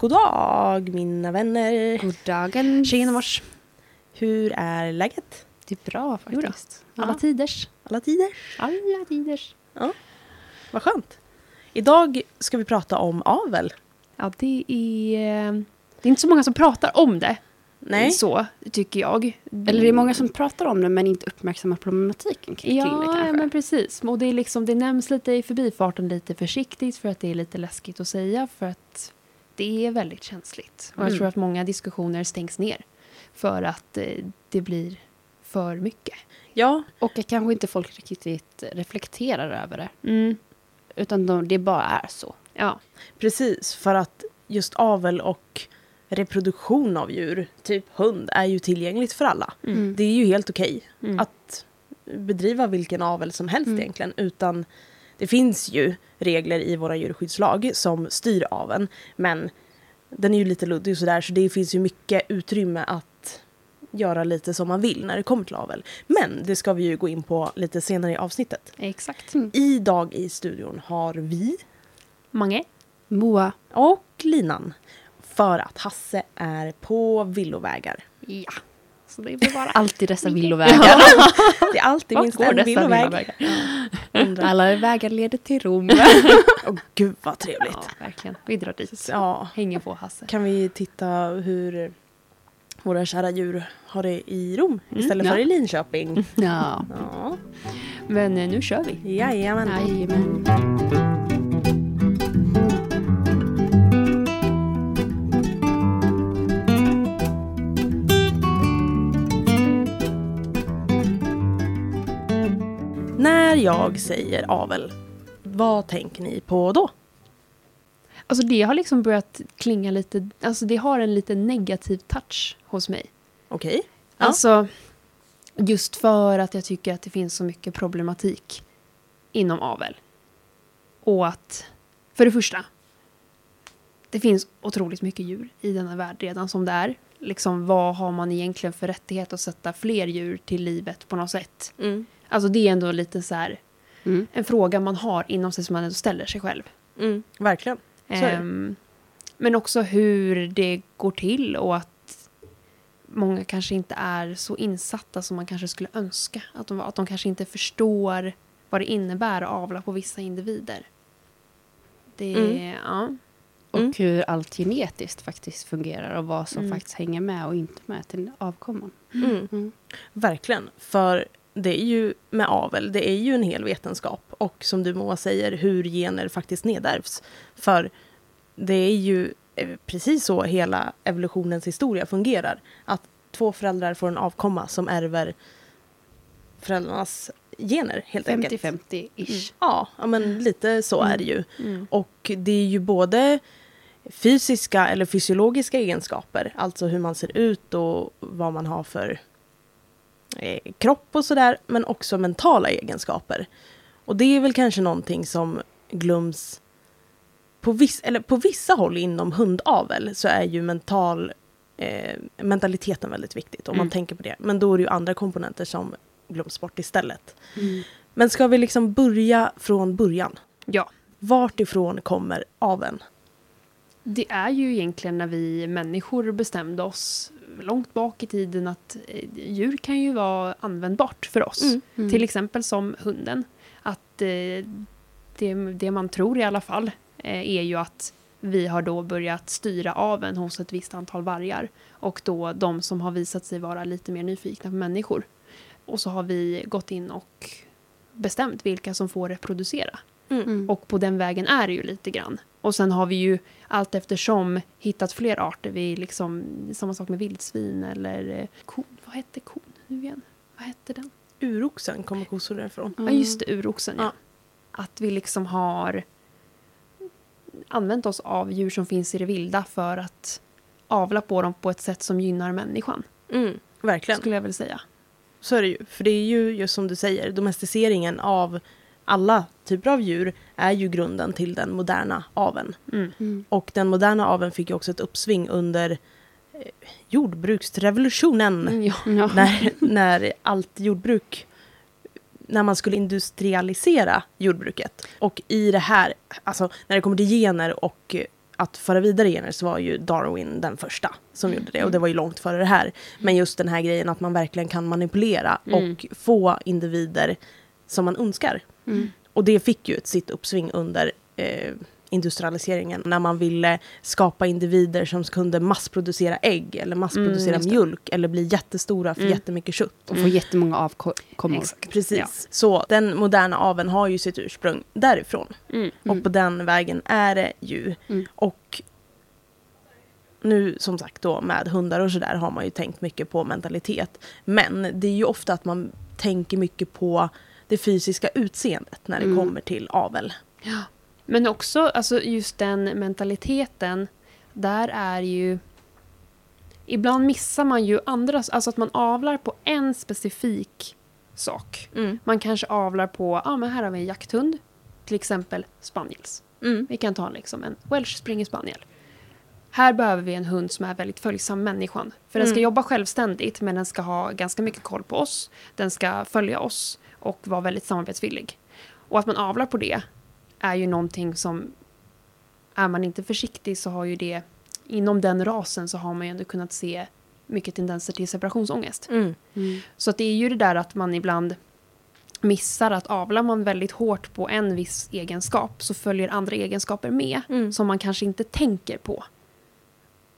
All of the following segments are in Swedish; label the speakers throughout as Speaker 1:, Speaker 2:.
Speaker 1: God dag mina vänner!
Speaker 2: God dagen.
Speaker 3: Tjena mors.
Speaker 1: Hur är läget?
Speaker 2: Det är bra
Speaker 3: Jo
Speaker 2: faktiskt.
Speaker 3: Alla
Speaker 1: Ja.
Speaker 3: tiders.
Speaker 1: Alla tider?
Speaker 2: Alla tiders.
Speaker 1: Vad skönt! Idag ska vi prata om avel.
Speaker 3: Ja, det är... Det är inte så många som pratar om det.
Speaker 1: Nej?
Speaker 3: Så, tycker jag.
Speaker 2: Eller det är många som pratar om det men inte uppmärksammar problematiken kring
Speaker 3: Ja,
Speaker 2: det kanske.
Speaker 3: ja, men precis. Och det, är liksom, det nämns lite i förbifarten lite försiktigt för att det är lite läskigt att säga. För att det är väldigt känsligt. Och jag
Speaker 1: Mm.
Speaker 3: tror att många diskussioner stängs ner. För att eh, det blir för mycket.
Speaker 1: Ja,
Speaker 2: Och att kanske inte folk riktigt reflekterar över det.
Speaker 3: Mm.
Speaker 2: Utan de, det bara är så.
Speaker 3: Ja.
Speaker 1: precis. För att just avel och reproduktion av djur, typ hund, är ju tillgängligt för alla.
Speaker 3: Mm.
Speaker 1: Det är ju helt okej
Speaker 3: Mm.
Speaker 1: att bedriva vilken avel som helst
Speaker 2: Mm.
Speaker 1: egentligen. Utan det finns ju regler i våra djurskyddslag som styr aveln. Men den är ju lite luddig och sådär så det finns ju mycket utrymme att göra lite som man vill när det kommer till avel. Men det ska vi ju gå in på lite senare i avsnittet.
Speaker 3: Exakt.
Speaker 1: Idag i studion har vi
Speaker 3: Mange.
Speaker 2: Moa.
Speaker 1: och Linan. För att Hasse är på villovägar.
Speaker 3: Ja. Så det blir bara...
Speaker 2: Alltid dessa villovägar.
Speaker 1: Det är alltid
Speaker 3: Vart
Speaker 1: minst en villoväg. Undrar-
Speaker 2: Alla vägar leder till Rom.
Speaker 1: Åh gud vad trevligt.
Speaker 3: Ja, verkligen. Vi drar dit.
Speaker 1: Ja.
Speaker 3: Hänger på Hasse.
Speaker 1: Kan vi titta hur våra kära djur har det i Rom
Speaker 3: Mm,
Speaker 1: istället
Speaker 2: ja.
Speaker 1: för i Linköping?
Speaker 2: ja.
Speaker 1: Ja,
Speaker 3: Men eh, nu kör vi.
Speaker 1: jajamän.
Speaker 2: Jajamän.
Speaker 1: Jag säger avel, vad tänker ni på då?
Speaker 3: Alltså det har liksom börjat klinga lite, alltså det har en lite negativ touch hos mig.
Speaker 1: Okej? Ja.
Speaker 3: Alltså, just för att jag tycker att det finns så mycket problematik inom avel. Och att, för det första, det finns otroligt mycket djur i denna värld redan som det är. Liksom, vad har man egentligen för rättighet att sätta fler djur till livet på något sätt?
Speaker 1: Mm.
Speaker 3: Alltså det är ändå lite så här,
Speaker 2: Mm.
Speaker 3: en fråga man har inom sig som man ändå ställer sig själv.
Speaker 1: Mm, verkligen.
Speaker 3: Ehm, men också hur det går till och att många kanske inte är så insatta som man kanske skulle önska. Att de, att de kanske inte förstår vad det innebär att avla på vissa individer. Det,
Speaker 1: Mm.
Speaker 3: ja.
Speaker 2: Och
Speaker 1: Mm.
Speaker 2: hur allt genetiskt faktiskt fungerar och vad som
Speaker 3: Mm.
Speaker 2: faktiskt hänger med och inte med till avkomman.
Speaker 1: Mm.
Speaker 2: Mm.
Speaker 1: Verkligen. För det är ju med avel, det är ju en hel vetenskap. Och som du Moa säger, hur gener faktiskt nedärvs. För det är ju eh, precis så hela evolutionens historia fungerar. Att två föräldrar får en avkomma som ärver föräldrarnas gener helt enkelt.
Speaker 2: 50-50-ish.
Speaker 1: Ja, ja, men lite så är det ju.
Speaker 3: Mm.
Speaker 1: Och det är ju både fysiska eller fysiologiska egenskaper, alltså hur man ser ut och vad man har för eh, kropp och sådär, men också mentala egenskaper. Och det är väl kanske någonting som glöms på, viss, eller på vissa håll inom hundavel så är ju mental, eh, mentaliteten väldigt viktigt om man
Speaker 3: Mm.
Speaker 1: tänker på det. Men då är det ju andra komponenter som glöms bort istället.
Speaker 2: Mm.
Speaker 1: Men ska vi liksom börja från början?
Speaker 3: ja,
Speaker 1: Vart ifrån kommer aveln?
Speaker 3: Det är ju egentligen när vi människor bestämde oss långt bak i tiden att eh, djur kan ju vara användbart för oss.
Speaker 2: Mm.
Speaker 3: Till exempel som hunden. Att eh, det, det man tror i alla fall eh, är ju att vi har då börjat styra aveln hos ett visst antal vargar. Och då de som har visat sig vara lite mer nyfikna på människor. Och så har vi gått in och bestämt vilka som får reproducera.
Speaker 2: Mm.
Speaker 3: Och på den vägen är det ju lite grann. Och sen har vi ju allt eftersom hittat fler arter. Vi liksom, samma sak med vildsvin eller eh, kon. Vad hette kon nu igen? Vad hette den?
Speaker 1: Uroxen kommer kossor därifrån.
Speaker 3: Ja, just det, uroxen. Ja.
Speaker 1: Ja.
Speaker 3: Att vi liksom har använt oss av djur som finns i det vilda för att avla på dem på ett sätt som gynnar människan.
Speaker 1: Mm, verkligen.
Speaker 3: Skulle jag väl säga.
Speaker 1: Så är det ju. För det är ju just som du säger, domesticeringen av alla typer av djur är ju grunden till den moderna aveln.
Speaker 3: Mm.
Speaker 2: Mm.
Speaker 1: Och den moderna aveln fick ju också ett uppsving under eh, jordbruksrevolutionen.
Speaker 3: Mm, ja.
Speaker 2: Ja.
Speaker 1: När, när allt jordbruk, när man skulle industrialisera jordbruket. Och i det här, alltså när det kommer till gener och eh, att föra vidare gener så var ju Darwin den första som gjorde det. Och
Speaker 3: Mm.
Speaker 1: det var ju långt före det här. Men just den här grejen att man verkligen kan manipulera
Speaker 3: Mm.
Speaker 1: och få individer som man önskar.
Speaker 2: Mm.
Speaker 1: Och det fick ju ett sitt uppsving under eh, industrialiseringen när man ville skapa individer som kunde massproducera ägg eller massproducera
Speaker 3: Mm,
Speaker 1: mjölk eller bli jättestora för
Speaker 3: Mm.
Speaker 1: jättemycket kött.
Speaker 2: Och få jättemånga avkommor.
Speaker 1: Precis.
Speaker 3: Ja.
Speaker 1: Så den moderna aveln har ju sitt ursprung därifrån.
Speaker 3: Mm.
Speaker 1: Och på den vägen är det ju.
Speaker 2: Mm.
Speaker 1: Och nu som sagt då med hundar och sådär har man ju tänkt mycket på mentalitet. Men det är ju ofta att man tänker mycket på det fysiska utseendet när det
Speaker 2: Mm.
Speaker 1: kommer till avel.
Speaker 3: Men också alltså just den mentaliteten, där är ju... Ibland missar man ju andra, alltså att man avlar på en specifik sak. Man kanske avlar på, ja men här har vi en jakthund, till exempel spaniels.
Speaker 1: Mm.
Speaker 3: Vi kan ta liksom en welsh springer spaniel. Här behöver vi en hund som är väldigt följsam människan. För den ska
Speaker 1: Mm.
Speaker 3: jobba självständigt men den ska ha ganska mycket koll på oss. Den ska följa oss och vara väldigt samarbetsvillig. Och att man avlar på det är ju någonting som... Är man inte försiktig så har ju det... Inom den rasen så har man ju ändå kunnat se mycket tendenser till separationsångest.
Speaker 1: Mm.
Speaker 2: Mm.
Speaker 3: Så att det är ju det där att man ibland missar att avlar man väldigt hårt på en viss egenskap så följer andra egenskaper med
Speaker 1: Mm.
Speaker 3: som man kanske inte tänker på.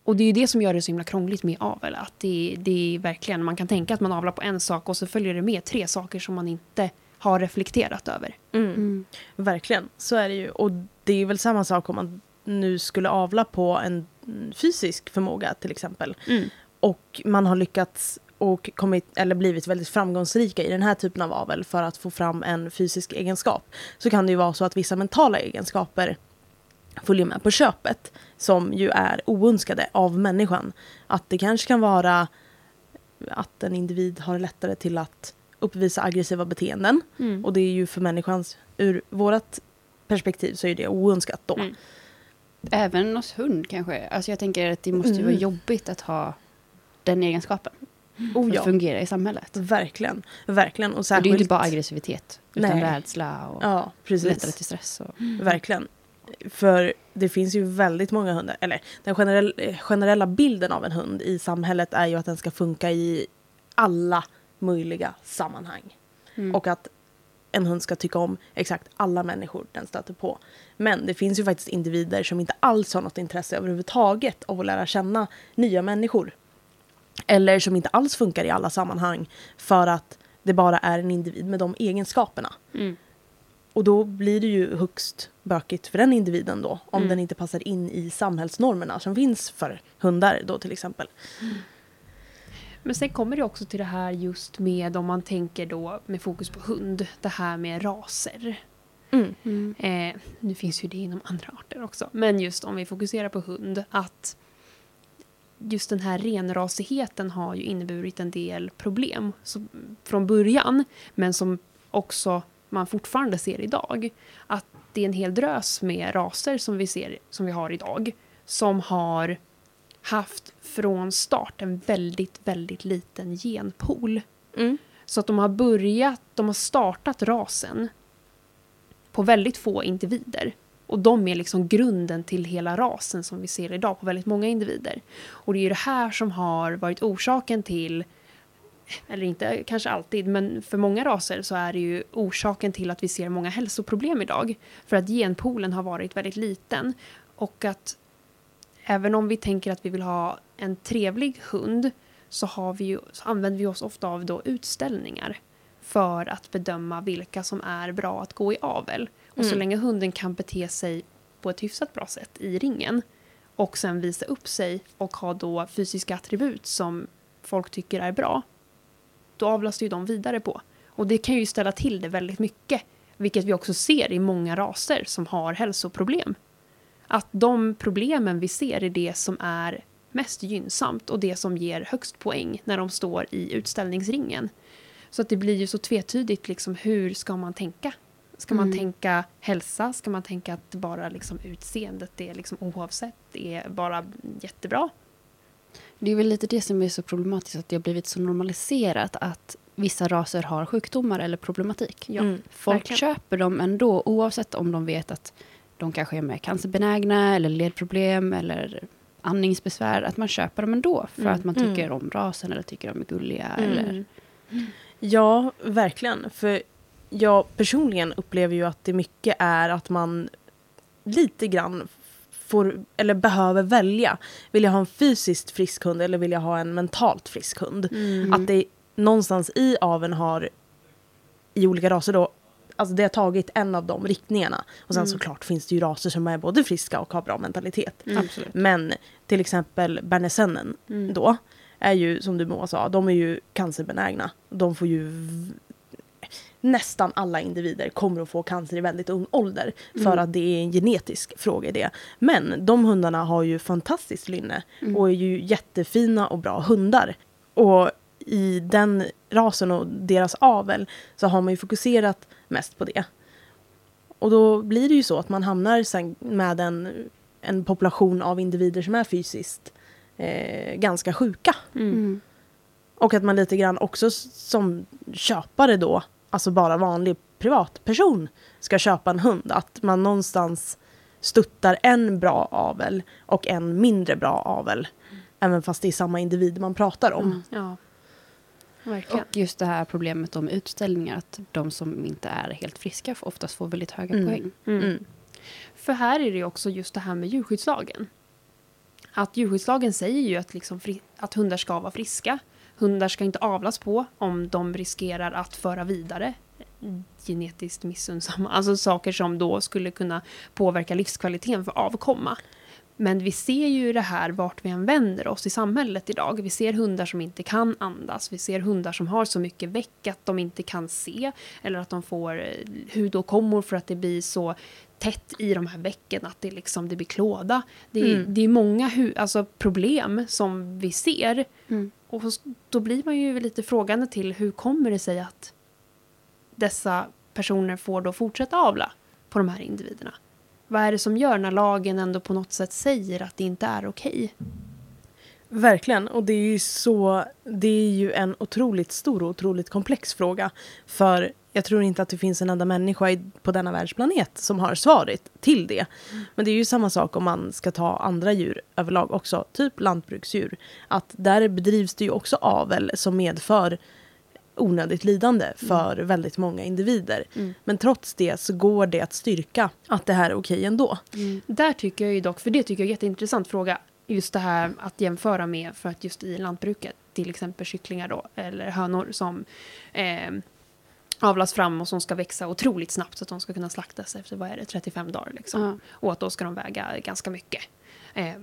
Speaker 3: Och det är ju det som gör det så himla krångligt med avel. Att det, det är verkligen, man kan tänka att man avlar på en sak och så följer det med tre saker som man inte har reflekterat över.
Speaker 1: Mm.
Speaker 2: Mm.
Speaker 1: Verkligen, så är det ju. Och det är väl samma sak om man nu skulle avla på en mm, fysisk förmåga till exempel. och man har lyckats och kommit, eller blivit väldigt framgångsrika i den här typen av avel för att få fram en fysisk egenskap så kan det ju vara så att vissa mentala egenskaper följer med på köpet som ju är oönskade av människan. Att det kanske kan vara att en individ har lättare till att uppvisa aggressiva beteenden
Speaker 3: Mm.
Speaker 1: och det är ju för människans, ur vårt perspektiv så är det oönskat då.
Speaker 3: Mm.
Speaker 2: Även hos hund kanske. Alltså jag tänker att det måste ju
Speaker 1: Mm.
Speaker 2: vara jobbigt att ha den egenskapen.
Speaker 1: Oh,
Speaker 2: För att fungera i samhället.
Speaker 1: Verkligen, verkligen. Och
Speaker 2: Och det är ju
Speaker 1: särskilt...
Speaker 2: inte bara aggressivitet. Utan
Speaker 1: Nej.
Speaker 2: rädsla och
Speaker 1: Ja, precis.
Speaker 2: lättare till stress. Och...
Speaker 1: Verkligen. För det finns ju väldigt många hundar, eller den generell, eh, generella bilden av en hund i samhället är ju att den ska funka i alla möjliga sammanhang.
Speaker 2: Mm.
Speaker 1: Och att en hund ska tycka om exakt alla människor den stöter på. Men det finns ju faktiskt individer som inte alls har något intresse överhuvudtaget av att lära känna nya människor. Eller som inte alls funkar i alla sammanhang för att det bara är en individ med de egenskaperna.
Speaker 3: Mm.
Speaker 1: Och då blir det ju högst bökigt för den individen då. Om
Speaker 3: Mm.
Speaker 1: den inte passar in i samhällsnormerna som finns för hundar då till exempel.
Speaker 3: Men sen kommer det också till det här just med om man tänker då med fokus på hund, det här med raser.
Speaker 1: Mm.
Speaker 2: Mm.
Speaker 3: Eh, nu finns ju det inom andra arter också. Men just om vi fokuserar på hund, att just den här renrasigheten har ju inneburit en del problem så, från början, men som också man fortfarande ser idag. Att det är en hel drös med raser som vi, ser, som vi har idag som har haft från start en väldigt, väldigt liten genpool.
Speaker 1: Mm.
Speaker 3: Så att de har börjat, de har startat rasen på väldigt få individer. Och de är liksom grunden till hela rasen som vi ser idag på väldigt många individer. Och det är ju det här som har varit orsaken till, eller inte kanske alltid, men för många raser så är det ju orsaken till att vi ser många hälsoproblem idag. För att genpoolen har varit väldigt liten. Och att även om vi tänker att vi vill ha en trevlig hund så, har vi ju, så använder vi oss ofta av då utställningar för att bedöma vilka som är bra att gå i avel. Och så
Speaker 1: Mm.
Speaker 3: länge hunden kan bete sig på ett hyfsat bra sätt i ringen och sen visa upp sig och ha då fysiska attribut som folk tycker är bra, då avlas det ju de vidare på. Och det kan ju ställa till det väldigt mycket, vilket vi också ser i många raser som har hälsoproblem. Att de problemen vi ser är det som är mest gynnsamt och det som ger högst poäng när de står i utställningsringen. Så att det blir ju så tvetydigt liksom hur ska man tänka? Ska man
Speaker 2: Mm.
Speaker 3: tänka hälsa? Ska man tänka att bara liksom utseendet är liksom oavsett är bara jättebra?
Speaker 2: Det är väl lite det som är så problematiskt, att det har blivit så normaliserat att vissa raser har sjukdomar eller problematik.
Speaker 3: Ja,
Speaker 1: Mm.
Speaker 2: Folk
Speaker 3: verkligen.
Speaker 2: köper dem ändå oavsett om de vet att de kanske är mer cancerbenägna eller ledproblem eller andningsbesvär, att man köper dem ändå för
Speaker 3: Mm.
Speaker 2: att man tycker om rasen eller tycker de är gulliga. Eller,
Speaker 1: Ja, verkligen. För jag personligen upplever ju att det mycket är att man lite grann får, eller behöver välja. Vill jag ha en fysiskt frisk hund eller vill jag ha en mentalt frisk hund?
Speaker 3: Mm.
Speaker 1: Att det någonstans i aveln har, i olika raser då, alltså det har tagit en av de riktningarna. Och sen
Speaker 3: Mm.
Speaker 1: såklart finns det ju raser som är både friska och har bra mentalitet.
Speaker 3: Mm.
Speaker 1: Men till exempel bernesennen
Speaker 3: Mm.
Speaker 1: då är ju som du Moa sa, de är ju cancerbenägna. De får ju nästan alla individer kommer att få cancer i väldigt ung ålder för
Speaker 2: Mm.
Speaker 1: att det är en genetisk fråga i det. Men de hundarna har ju fantastiskt lynne
Speaker 2: Mm.
Speaker 1: och är ju jättefina och bra hundar. Och i den rasen och deras avel så har man ju fokuserat mest på det. Och då blir det ju så att man hamnar sen med en, en population av individer som är fysiskt eh, ganska sjuka.
Speaker 3: Mm.
Speaker 1: Och att man lite grann också som köpare då, alltså bara vanlig privatperson, ska köpa en hund. Att man någonstans stöttar en bra avel och en mindre bra avel. Även fast det är samma individ man pratar om.
Speaker 2: Mm.
Speaker 3: Ja. Verkligen.
Speaker 2: Och just det här problemet om utställningar, att de som inte är helt friska får- oftast får väldigt höga
Speaker 1: Mm.
Speaker 2: poäng.
Speaker 3: Mm.
Speaker 1: Mm.
Speaker 3: För här är det också just det här med djurskyddslagen. Att djurskyddslagen säger ju att, liksom fri- att hundar ska vara friska. Hundar ska inte avlas på om de riskerar att föra vidare genetiskt missunnsamma, alltså saker som då skulle kunna påverka livskvaliteten för avkomma. Men vi ser ju det här vart vi än vänder oss i samhället idag. Vi ser hundar som inte kan andas. Vi ser hundar som har så mycket väck att de inte kan se. Eller att de får eh, hudåkommor för att det blir så tätt i de här väcken att det, liksom, det blir klåda. Det, är-
Speaker 1: Mm.
Speaker 3: det är många alltså problem som vi ser.
Speaker 2: Mm.
Speaker 3: Och då blir man ju lite frågande till hur kommer det sig att dessa personer får då fortsätta avla på de här individerna? Vad är det som gör när lagen ändå på något sätt säger att det inte är okej?
Speaker 1: Verkligen, och det är ju så, det är ju en otroligt stor och otroligt komplex fråga. För jag tror inte att det finns en enda människa på denna världsplanet som har svaret till det. Men det är ju samma sak om man ska ta andra djur överlag också, typ lantbruksdjur. Att där bedrivs det ju också avel som medför onödigt lidande för väldigt många individer.
Speaker 2: Mm.
Speaker 1: Men trots det så går det att styrka att det här är okej ändå.
Speaker 3: Där tycker jag ju dock, för det tycker jag är en jätteintressant fråga, just det här att jämföra med för att just i lantbruket, till exempel kycklingar då, eller hönor som eh, avlas fram och som ska växa otroligt snabbt så att de ska kunna slaktas efter, vad är det, 35 dagar liksom.
Speaker 2: Ja.
Speaker 3: Och att då ska de väga ganska mycket. Eh,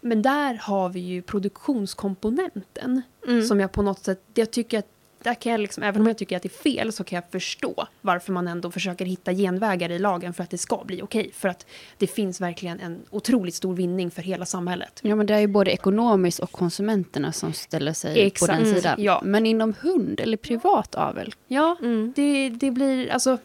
Speaker 3: men där har vi ju produktionskomponenten
Speaker 1: Mm.
Speaker 3: som jag på något sätt, jag tycker att där kan jag liksom, även om jag tycker att det är fel så kan jag förstå varför man ändå försöker hitta genvägar i lagen för att det ska bli okej. För att det finns verkligen en otroligt stor vinning för hela samhället.
Speaker 2: Ja, men det är ju både ekonomiskt och konsumenterna som ställer sig
Speaker 3: Exakt.
Speaker 2: på den
Speaker 3: Mm,
Speaker 2: sidan.
Speaker 3: ja.
Speaker 2: Men inom hund eller privat avel?
Speaker 3: Ja,
Speaker 1: Mm.
Speaker 3: det, det blir, alltså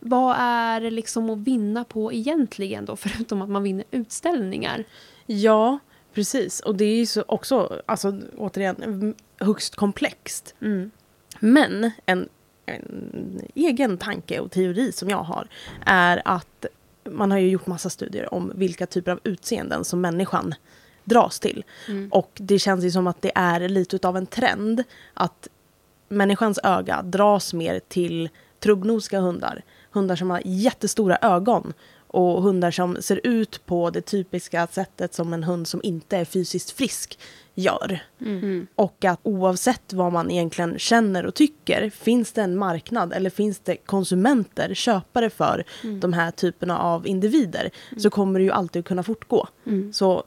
Speaker 3: vad är det liksom att vinna på egentligen då? Förutom att man vinner utställningar.
Speaker 1: Ja, precis. Och det är ju så också, alltså återigen, högst komplext.
Speaker 3: Mm.
Speaker 1: Men en, en egen tanke och teori som jag har är att man har ju gjort massa studier om vilka typer av utseenden som människan dras till.
Speaker 2: Mm.
Speaker 1: Och det känns ju som att det är lite av en trend att människans öga dras mer till trubbnosiga hundar. Hundar som har jättestora ögon och hundar som ser ut på det typiska sättet som en hund som inte är fysiskt frisk gör.
Speaker 2: Mm.
Speaker 1: Och att oavsett vad man egentligen känner och tycker, finns det en marknad eller finns det konsumenter, köpare för
Speaker 2: Mm.
Speaker 1: de här typerna av individer, så kommer det ju alltid kunna fortgå.
Speaker 2: Mm.
Speaker 1: Så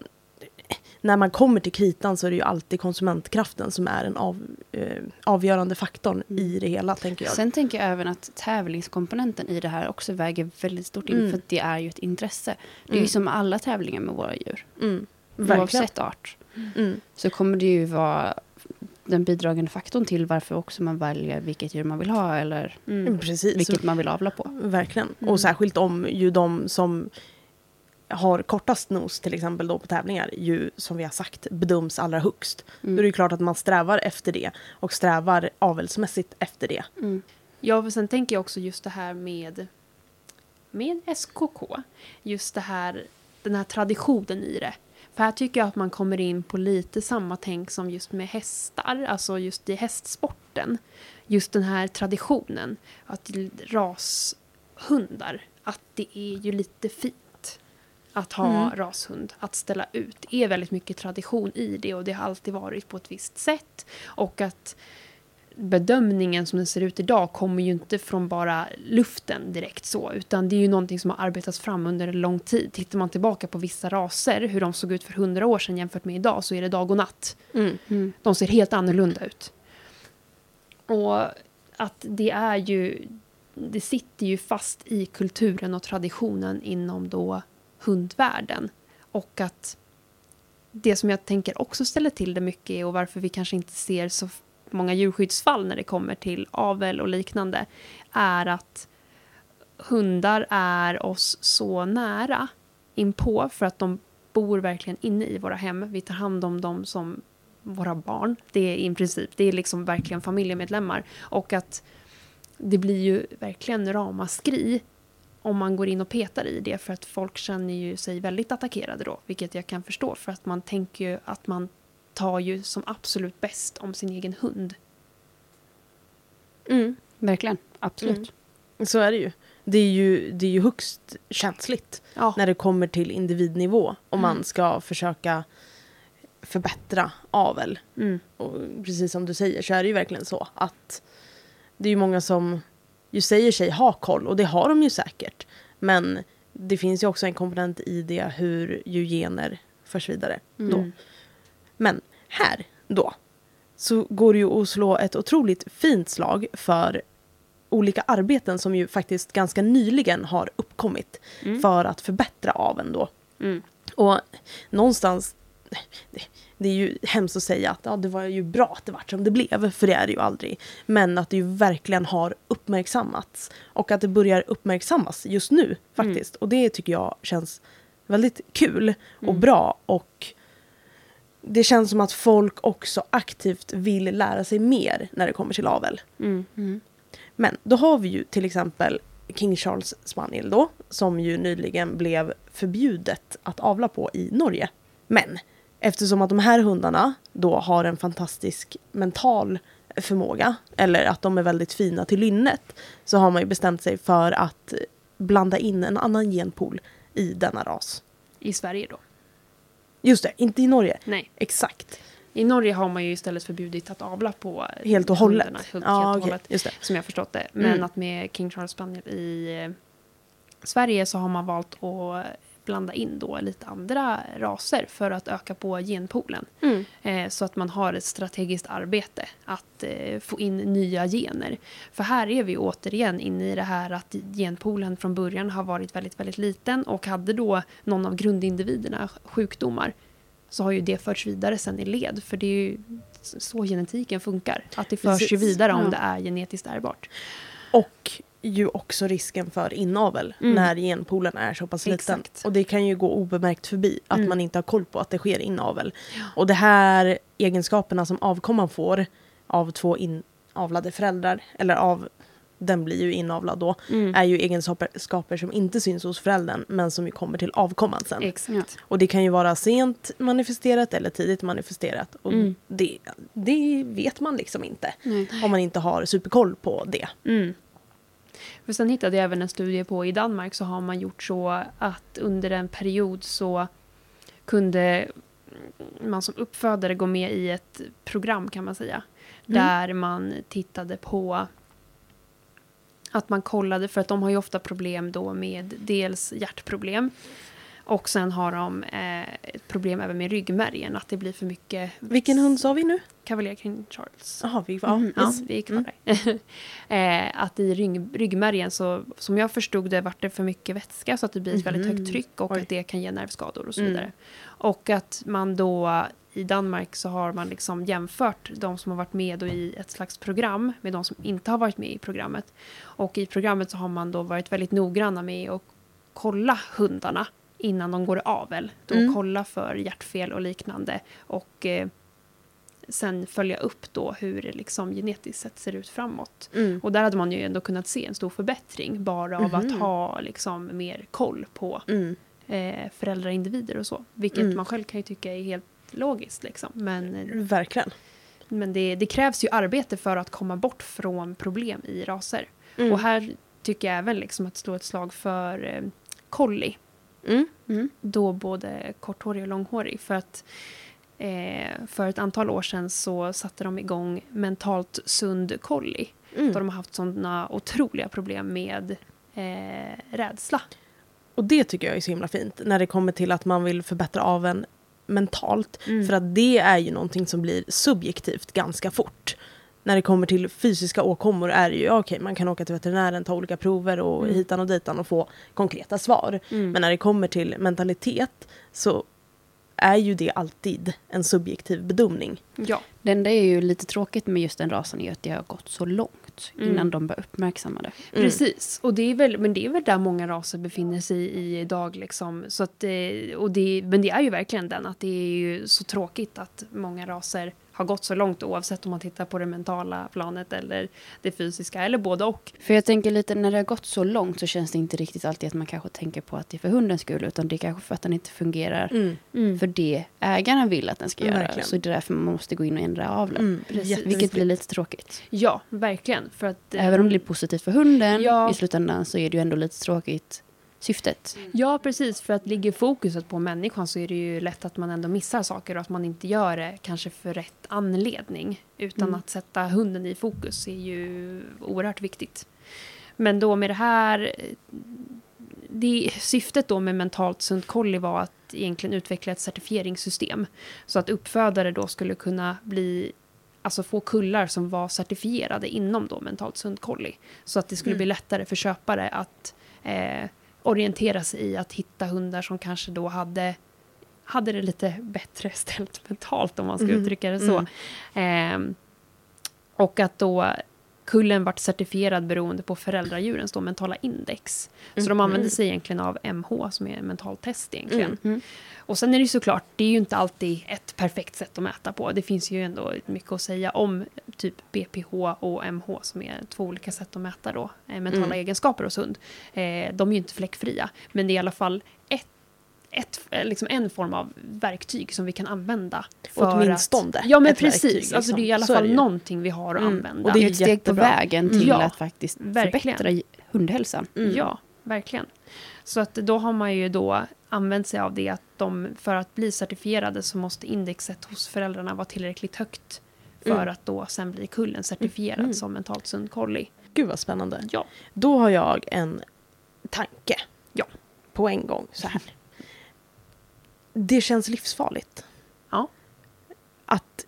Speaker 1: när man kommer till kritan så är det ju alltid konsumentkraften som är den av, eh, avgörande faktorn i det hela, tänker jag.
Speaker 2: Sen tänker jag även att tävlingskomponenten i det här också väger väldigt stort in.
Speaker 1: Mm.
Speaker 2: För att det är ju ett intresse. Det är
Speaker 1: Mm.
Speaker 2: ju som alla tävlingar med våra djur.
Speaker 1: mm, verkligen.
Speaker 2: Oavsett art.
Speaker 1: Mm,
Speaker 2: Så kommer det ju vara den bidragande faktorn till varför också man väljer vilket djur man vill ha. Eller
Speaker 3: Mm.
Speaker 2: vilket man vill avla på.
Speaker 1: Verkligen.
Speaker 3: Mm.
Speaker 1: Och särskilt om ju de som har kortast nos till exempel då på tävlingar ju som vi har sagt bedöms allra högst.
Speaker 2: Mm.
Speaker 1: Då är det ju klart att man strävar efter det och strävar avelsmässigt efter det.
Speaker 2: Mm.
Speaker 3: Ja, för sen tänker jag också just det här med med SKK, just det här, den här traditionen i det. För här tycker jag att man kommer in på lite samma tänk som just med hästar, alltså just i hästsporten. Just den här traditionen, att rashundar, att det är ju lite fint att ha
Speaker 1: Mm.
Speaker 3: rashund, att ställa ut. Det är väldigt mycket tradition i det och det har alltid varit på ett visst sätt. Och att bedömningen som den ser ut idag kommer ju inte från bara luften direkt så, utan det är ju någonting som har arbetats fram under en lång tid. Tittar man tillbaka på vissa raser, hur de såg ut för hundra år sedan jämfört med idag, så är det dag och natt.
Speaker 1: Mm.
Speaker 2: Mm.
Speaker 3: De ser helt annorlunda ut. Och att det är ju, det sitter ju fast i kulturen och traditionen inom då hundvärlden. Och att det som jag tänker också ställer till det mycket är och varför vi kanske inte ser så många djurskyddsfall när det kommer till avel och liknande är att hundar är oss så nära inpå för att de bor verkligen inne i våra hem. Vi tar hand om dem som våra barn. Det är i princip, det är liksom verkligen familjemedlemmar. Och att det blir ju verkligen ramaskri om man går in och petar i det för att folk känner ju sig väldigt attackerade då, vilket jag kan förstå för att man tänker ju att man tar ju som absolut bäst om sin egen hund.
Speaker 1: Mm.
Speaker 2: Verkligen, absolut.
Speaker 1: Mm. Så är det ju. Det är ju, det är ju högst känsligt
Speaker 3: Ja,
Speaker 1: när det kommer till individnivå om man
Speaker 3: Mm.
Speaker 1: ska försöka förbättra avel.
Speaker 3: mm.
Speaker 1: Och precis som du säger så är det ju verkligen så att det är ju många som ju säger sig ha koll och det har de ju säkert. Men det finns ju också en komponent i det hur ju gener förs vidare. Då.
Speaker 3: Mm.
Speaker 1: Men här då så går det ju att slå ett otroligt fint slag för olika arbeten som ju faktiskt ganska nyligen har uppkommit
Speaker 3: Mm.
Speaker 1: för att förbättra aveln då.
Speaker 3: Mm.
Speaker 1: Och någonstans, det, är ju hemskt att säga att ja, det var ju bra att det vart som det blev, för det är det ju aldrig. Men att det ju verkligen har uppmärksammats. Och att det börjar uppmärksammas just nu faktiskt. Och det tycker jag känns väldigt kul och
Speaker 3: Mm.
Speaker 1: bra. Och det känns som att folk också aktivt vill lära sig mer när det kommer till avel.
Speaker 3: Mm.
Speaker 2: Mm.
Speaker 1: Men då har vi ju till exempel King Charles Spaniel då, som ju nyligen blev förbjudet att avla på i Norge. Men eftersom att de här hundarna då har en fantastisk mental förmåga, eller att de är väldigt fina till lynnet, så har man ju bestämt sig för att blanda in en annan genpool i denna ras.
Speaker 3: I Sverige då?
Speaker 1: Just det, inte i Norge.
Speaker 3: Nej.
Speaker 1: Exakt.
Speaker 3: I Norge har man ju istället förbjudit att avla på
Speaker 1: Helt och hållet.
Speaker 3: hundarna, Helt,
Speaker 1: Ja,
Speaker 3: helt
Speaker 1: okej,
Speaker 3: hållet.
Speaker 1: just det.
Speaker 3: Som jag förstått det. Men
Speaker 1: Mm.
Speaker 3: att med King Charles Spaniel i eh, Sverige så har man valt att blanda in då lite andra raser för att öka på genpoolen. Eh, så att man har ett strategiskt arbete att eh, få in nya gener. För här är vi återigen inne i det här att genpoolen från början har varit väldigt, väldigt liten och hade då någon av grundindividerna sjukdomar så har ju det förts vidare sen i led. För det är ju så genetiken funkar. Att det förs
Speaker 1: Precis.
Speaker 3: vidare om
Speaker 2: Ja.
Speaker 3: det är genetiskt ärbart.
Speaker 1: Och ju också risken för inavel
Speaker 3: Mm.
Speaker 1: när genpoolen är så pass liten.
Speaker 3: Exakt.
Speaker 1: Och det kan ju gå obemärkt förbi att
Speaker 3: Mm.
Speaker 1: man inte har koll på att det sker inavel. Och det här egenskaperna som avkomman får av två inavlade föräldrar, eller av den blir ju inavlad då,
Speaker 3: Mm.
Speaker 1: är ju egenskaper som inte syns hos föräldern men som ju kommer till avkomman sen.
Speaker 3: Exakt.
Speaker 1: Och det kan ju vara sent manifesterat eller tidigt manifesterat. Och
Speaker 3: Mm.
Speaker 1: det, det vet man liksom inte
Speaker 2: Nej.
Speaker 1: om man inte har superkoll på det.
Speaker 3: Mm. För sen hittade jag även en studie på i Danmark så har man gjort så att under en period så kunde man som uppfödare gå med i ett program kan man säga.
Speaker 1: Mm.
Speaker 3: Där man tittade på att man kollade, för att de har ju ofta problem då med dels hjärtproblem och sen har de eh, ett problem även med ryggmärgen, att det blir för mycket
Speaker 1: Vilken hund sa vi nu?
Speaker 3: Cavalier King Charles.
Speaker 1: Jaha, vi, ja,
Speaker 3: Mhm, ja,
Speaker 1: yes.
Speaker 3: vi är kvar där. eh, att i rygg, ryggmärgen så, som jag förstod det, vart det för mycket vätska så att det blir ett väldigt
Speaker 1: Mhm.
Speaker 3: högt tryck och
Speaker 1: Oj.
Speaker 3: att det kan ge nervskador och så
Speaker 1: Mm.
Speaker 3: vidare. Och att man då i Danmark så har man liksom jämfört de som har varit med i ett slags program med de som inte har varit med i programmet. Och i programmet så har man då varit väldigt noggranna med att kolla hundarna innan de går i avel. Då
Speaker 1: Mm.
Speaker 3: kolla för hjärtfel och liknande. Och eh, sen följa upp då hur det liksom genetiskt sett ser ut framåt.
Speaker 1: Mm.
Speaker 3: Och där hade man ju ändå kunnat se en stor förbättring bara av att
Speaker 1: Mhm.
Speaker 3: ha liksom mer koll på
Speaker 1: Mm.
Speaker 3: eh, föräldraindivider och så. Vilket
Speaker 1: Mm.
Speaker 3: man själv kan ju tycka är helt logiskt liksom. Men, eh,
Speaker 1: Verkligen.
Speaker 3: men det, det krävs ju arbete för att komma bort från problem i raser.
Speaker 1: Mm.
Speaker 3: Och här tycker jag även liksom att slå ett slag för eh, collie.
Speaker 1: Mm.
Speaker 2: Mm.
Speaker 3: Då både korthårig och långhårig. För att eh, för ett antal år sedan så satte de igång mentalt sund collie.
Speaker 1: Mm.
Speaker 3: Då de har haft sådana otroliga problem med eh, rädsla.
Speaker 1: Och det tycker jag är så himla fint när det kommer till att man vill förbättra aveln mentalt. För att det är ju någonting som blir subjektivt ganska fort. När det kommer till fysiska åkommor är det ju okej, man kan åka till veterinären, ta olika prover och
Speaker 3: Mm.
Speaker 1: hitan och ditan och få konkreta svar.
Speaker 3: Mm.
Speaker 1: Men när det kommer till mentalitet så är ju det alltid en subjektiv bedömning.
Speaker 3: Ja,
Speaker 2: Det enda är ju lite tråkigt med just den rasen är att det har gått så långt
Speaker 3: Mm.
Speaker 2: innan de börjar uppmärksamma det.
Speaker 1: Mm.
Speaker 3: precis. Och det är väl, men det är väl där många raser befinner sig i idag. Liksom. Så att, eh, och det, men det är ju verkligen den att det är ju så tråkigt att många raser har gått så långt oavsett om man tittar på det mentala planet eller det fysiska eller både och.
Speaker 2: För jag tänker lite när det har gått så långt så känns det inte riktigt alltid att man kanske tänker på att det är för hundens skull utan det är kanske för att den inte fungerar
Speaker 1: Mm.
Speaker 2: för det ägarna vill att den ska
Speaker 1: Mm,
Speaker 2: göra.
Speaker 1: verkligen.
Speaker 2: Så det är därför man måste gå in och ändra aveln.
Speaker 1: Mm.
Speaker 2: Vilket blir lite tråkigt.
Speaker 3: Ja, verkligen. För att, eh,
Speaker 2: Även om det blir positivt för hunden
Speaker 3: Ja.
Speaker 2: i slutändan så är det ju ändå lite tråkigt syftet.
Speaker 3: Ja, precis. För att ligger fokuset på människan så är det ju lätt att man ändå missar saker och att man inte gör det kanske för rätt anledning. Utan
Speaker 2: Mm.
Speaker 3: att sätta hunden i fokus är ju oerhört viktigt. Men då med det här... Det, syftet då med mentalt sunt collie var att egentligen utveckla ett certifieringssystem. Så att uppfödare då skulle kunna bli alltså få kullar som var certifierade inom då mentalt sunt collie. Så att det skulle
Speaker 1: Mm.
Speaker 3: bli lättare för köpare att eh, orientera sig i att hitta hundar som kanske då hade, hade det lite bättre ställt mentalt om man ska
Speaker 1: Mhm.
Speaker 3: uttrycka det så.
Speaker 1: Mm.
Speaker 3: Ehm, och att då kullen vart certifierad beroende på föräldradjurens då mentala index. Så de
Speaker 1: Mhm.
Speaker 3: använde sig egentligen av MH som är mentalt test egentligen.
Speaker 1: Mm.
Speaker 2: Mm.
Speaker 3: Och sen är det ju såklart, det är ju inte alltid ett perfekt sätt att mäta på. Det finns ju ändå mycket att säga om typ BPH och MH som är två olika sätt att mäta då, eh, mentala
Speaker 1: Mm.
Speaker 3: egenskaper hos hund. Eh, de är ju inte fläckfria, men det är i alla fall ett, ett, liksom en form av verktyg som vi kan använda. För
Speaker 1: Åtminstone
Speaker 3: Att, ja men precis,
Speaker 1: verktyg,
Speaker 3: alltså
Speaker 1: liksom.
Speaker 3: det är i alla
Speaker 1: Så
Speaker 3: fall någonting vi har att
Speaker 1: Mm.
Speaker 3: använda.
Speaker 1: Och
Speaker 2: Det är ett steg på vägen till
Speaker 3: Ja,
Speaker 2: att faktiskt
Speaker 3: verkligen.
Speaker 2: förbättra hundhälsan.
Speaker 1: Mm.
Speaker 3: Ja, verkligen. Så att då har man ju då använt sig av det att de, för att bli certifierade så måste indexet hos föräldrarna vara tillräckligt högt för
Speaker 1: Mm.
Speaker 3: att då sen bli kullen certifierad
Speaker 1: Mm.
Speaker 3: som mentalt sund collie.
Speaker 1: Gud vad spännande.
Speaker 3: Ja.
Speaker 1: Då har jag en tanke.
Speaker 3: Ja.
Speaker 1: På en gång så här. Det känns livsfarligt.
Speaker 3: Ja.
Speaker 1: Att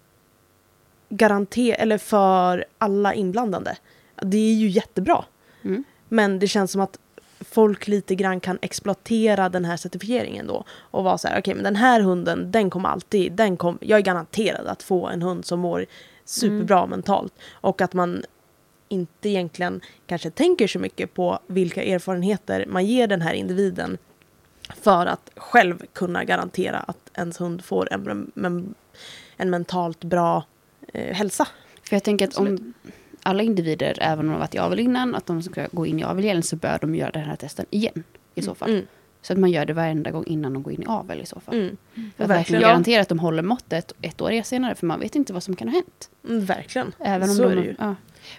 Speaker 1: garantera, eller för alla inblandade. Det är ju jättebra.
Speaker 2: Mm.
Speaker 1: Men det känns som att folk lite grann kan exploatera den här certifieringen då. Och vara så här, okej men den här hunden, den kommer alltid, den kom, jag är garanterad att få en hund som mår superbra mentalt. Och att man inte egentligen kanske tänker så mycket på vilka erfarenheter man ger den här individen för att själv kunna garantera att ens hund får en, men, en mentalt bra eh, hälsa.
Speaker 2: För jag tänker att om alla individer, även om de har varit i avel innan, att de ska gå in i avel igen så bör de göra den här testen igen i så fall.
Speaker 1: Mm.
Speaker 2: Så att man gör det varenda gång innan de går in i avel i så fall.
Speaker 1: Mm.
Speaker 2: För att
Speaker 1: Verkligen.
Speaker 2: garantera att de håller måttet ett år senare, för man vet inte vad som kan ha hänt.
Speaker 1: Mm, verkligen.
Speaker 2: Även om
Speaker 1: Så
Speaker 2: de,
Speaker 1: är det ju.
Speaker 2: Ja.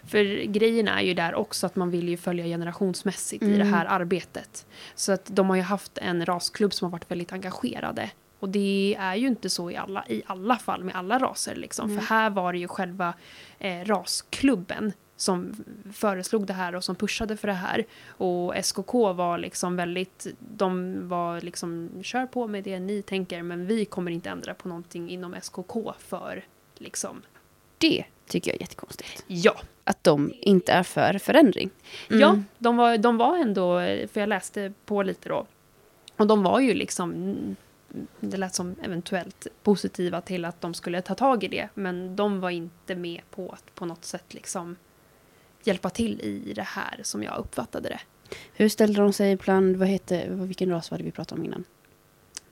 Speaker 3: För grejen är ju där också att man vill ju följa generationsmässigt i det
Speaker 2: Mm.
Speaker 3: här arbetet. Så att de har ju haft en rasklubb som har varit väldigt engagerade. Och det är ju inte så i alla, i alla fall med alla raser. Liksom.
Speaker 2: Mm.
Speaker 3: För här var det ju själva eh, rasklubben som föreslog det här och som pushade för det här. Och SKK var liksom väldigt, de var liksom, kör på med det ni tänker men vi kommer inte ändra på någonting inom SKK för liksom,
Speaker 2: Det tycker jag är jättekonstigt.
Speaker 3: ja.
Speaker 2: Att de inte är för förändring.
Speaker 1: Mm.
Speaker 3: Ja, de var, de var ändå, för jag läste på lite då, och de var ju liksom, det lät som eventuellt positiva till att de skulle ta tag i det, men de var inte med på att på något sätt liksom hjälpa till i det här som jag uppfattade det.
Speaker 2: Hur ställde de sig bland, vad heter, vilken ras var det vi pratade om innan?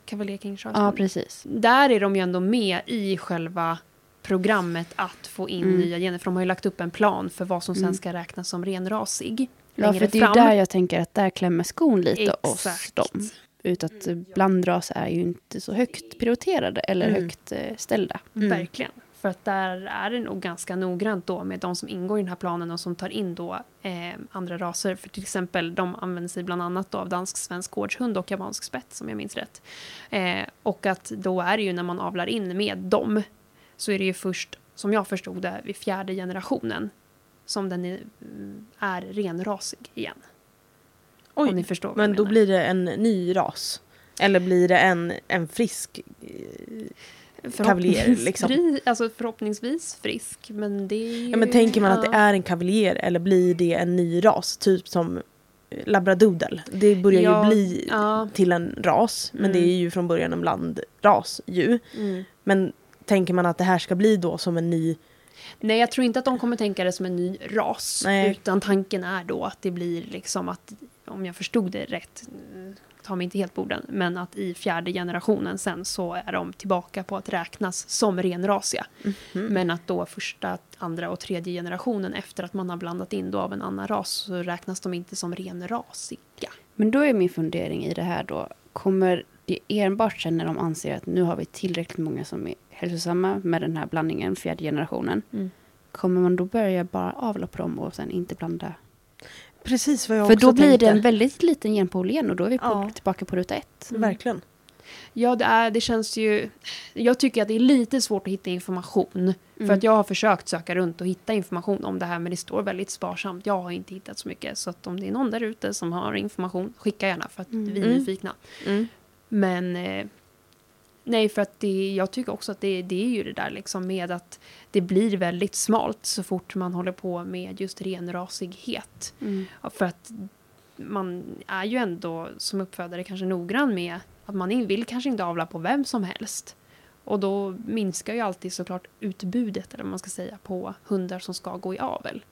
Speaker 3: Cavalier King Charles.
Speaker 2: Ja, precis.
Speaker 3: Där är de ju ändå med i själva programmet att få in
Speaker 2: Mm.
Speaker 3: nya gener. För de har ju lagt upp en plan för vad som sen
Speaker 2: Mm.
Speaker 3: ska räknas som renrasig.
Speaker 2: Ja, för det är
Speaker 3: fram.
Speaker 2: där jag tänker att där klämmer skon lite oss
Speaker 3: Exakt.
Speaker 2: dem. Ut att eh, blandraser är ju inte så högt prioriterade eller
Speaker 1: Mm.
Speaker 2: högt eh, ställda.
Speaker 1: Mm.
Speaker 3: Verkligen. För att där är det nog ganska noggrant då med de som ingår i den här planen och som tar in då eh, andra raser. För till exempel de använder sig bland annat då av dansk-svensk gårdshund och japansk spett som jag minns rätt. Eh, och att då är det ju när man avlar in med dem så är det ju först, som jag förstod det, vid fjärde generationen som den är, är renrasig igen. Om ni
Speaker 1: Oj,
Speaker 3: förstår
Speaker 1: men då blir det en ny ras. Eller blir det en, en frisk... eh, kavaljer, liksom.
Speaker 3: Förhoppningsvis- Alltså förhoppningsvis frisk, men det är.
Speaker 1: Ja, men tänker man att
Speaker 3: ja.
Speaker 1: det är en kavaljer eller blir det en ny ras? Typ som eh, labradoodle. Det börjar
Speaker 3: Ja,
Speaker 1: ju bli
Speaker 3: ja.
Speaker 1: till en ras. Men
Speaker 3: Mm.
Speaker 1: det är ju från början en blandras ju.
Speaker 3: Mm.
Speaker 1: Men tänker man att det här ska bli då som en ny...
Speaker 3: Nej, jag tror inte att de kommer tänka det som en ny ras.
Speaker 1: Nej.
Speaker 3: Utan tanken är då att det blir liksom att, om jag förstod det rätt, mm, ta mig inte helt på orden, men att i fjärde generationen sen så är de tillbaka på att räknas som renrasiga.
Speaker 1: Mhm.
Speaker 3: Men att då första, andra och tredje generationen efter att man har blandat in då av en annan ras så räknas de inte som renrasiga.
Speaker 2: Men då är min fundering i det här då. Kommer det enbart sen när de anser att nu har vi tillräckligt många som är hälsosamma med den här blandningen, fjärde generationen.
Speaker 3: Mm.
Speaker 2: Kommer man då börja bara avla på dem och sen inte blanda?
Speaker 1: Precis vad jag
Speaker 2: För
Speaker 1: också
Speaker 2: då blir
Speaker 1: tänkte.
Speaker 2: det en väldigt liten genpool igen och då är vi på,
Speaker 1: Ja.
Speaker 2: tillbaka på ruta ett.
Speaker 3: Mm.
Speaker 1: Verkligen.
Speaker 3: Ja, det, är, det känns ju... Jag tycker att det är lite svårt att hitta information. För
Speaker 2: Mm.
Speaker 3: att jag har försökt söka runt och hitta information om det här men det står väldigt sparsamt. Jag har inte hittat så mycket. Så att om det är någon där ute som har information, skicka gärna för att
Speaker 2: Mm.
Speaker 3: vi är
Speaker 1: Mm.
Speaker 3: nyfikna.
Speaker 1: Mm.
Speaker 3: Men eh, nej, för att det, jag tycker också att det, det är ju det där liksom med att det blir väldigt smalt så fort man håller på med just renrasighet.
Speaker 2: Mm.
Speaker 3: För att man är ju ändå som uppfödare kanske noggrann med att man vill kanske inte avla på vem som helst. Och då minskar ju alltid såklart utbudet, eller vad man ska säga, på hundar som ska gå i avel.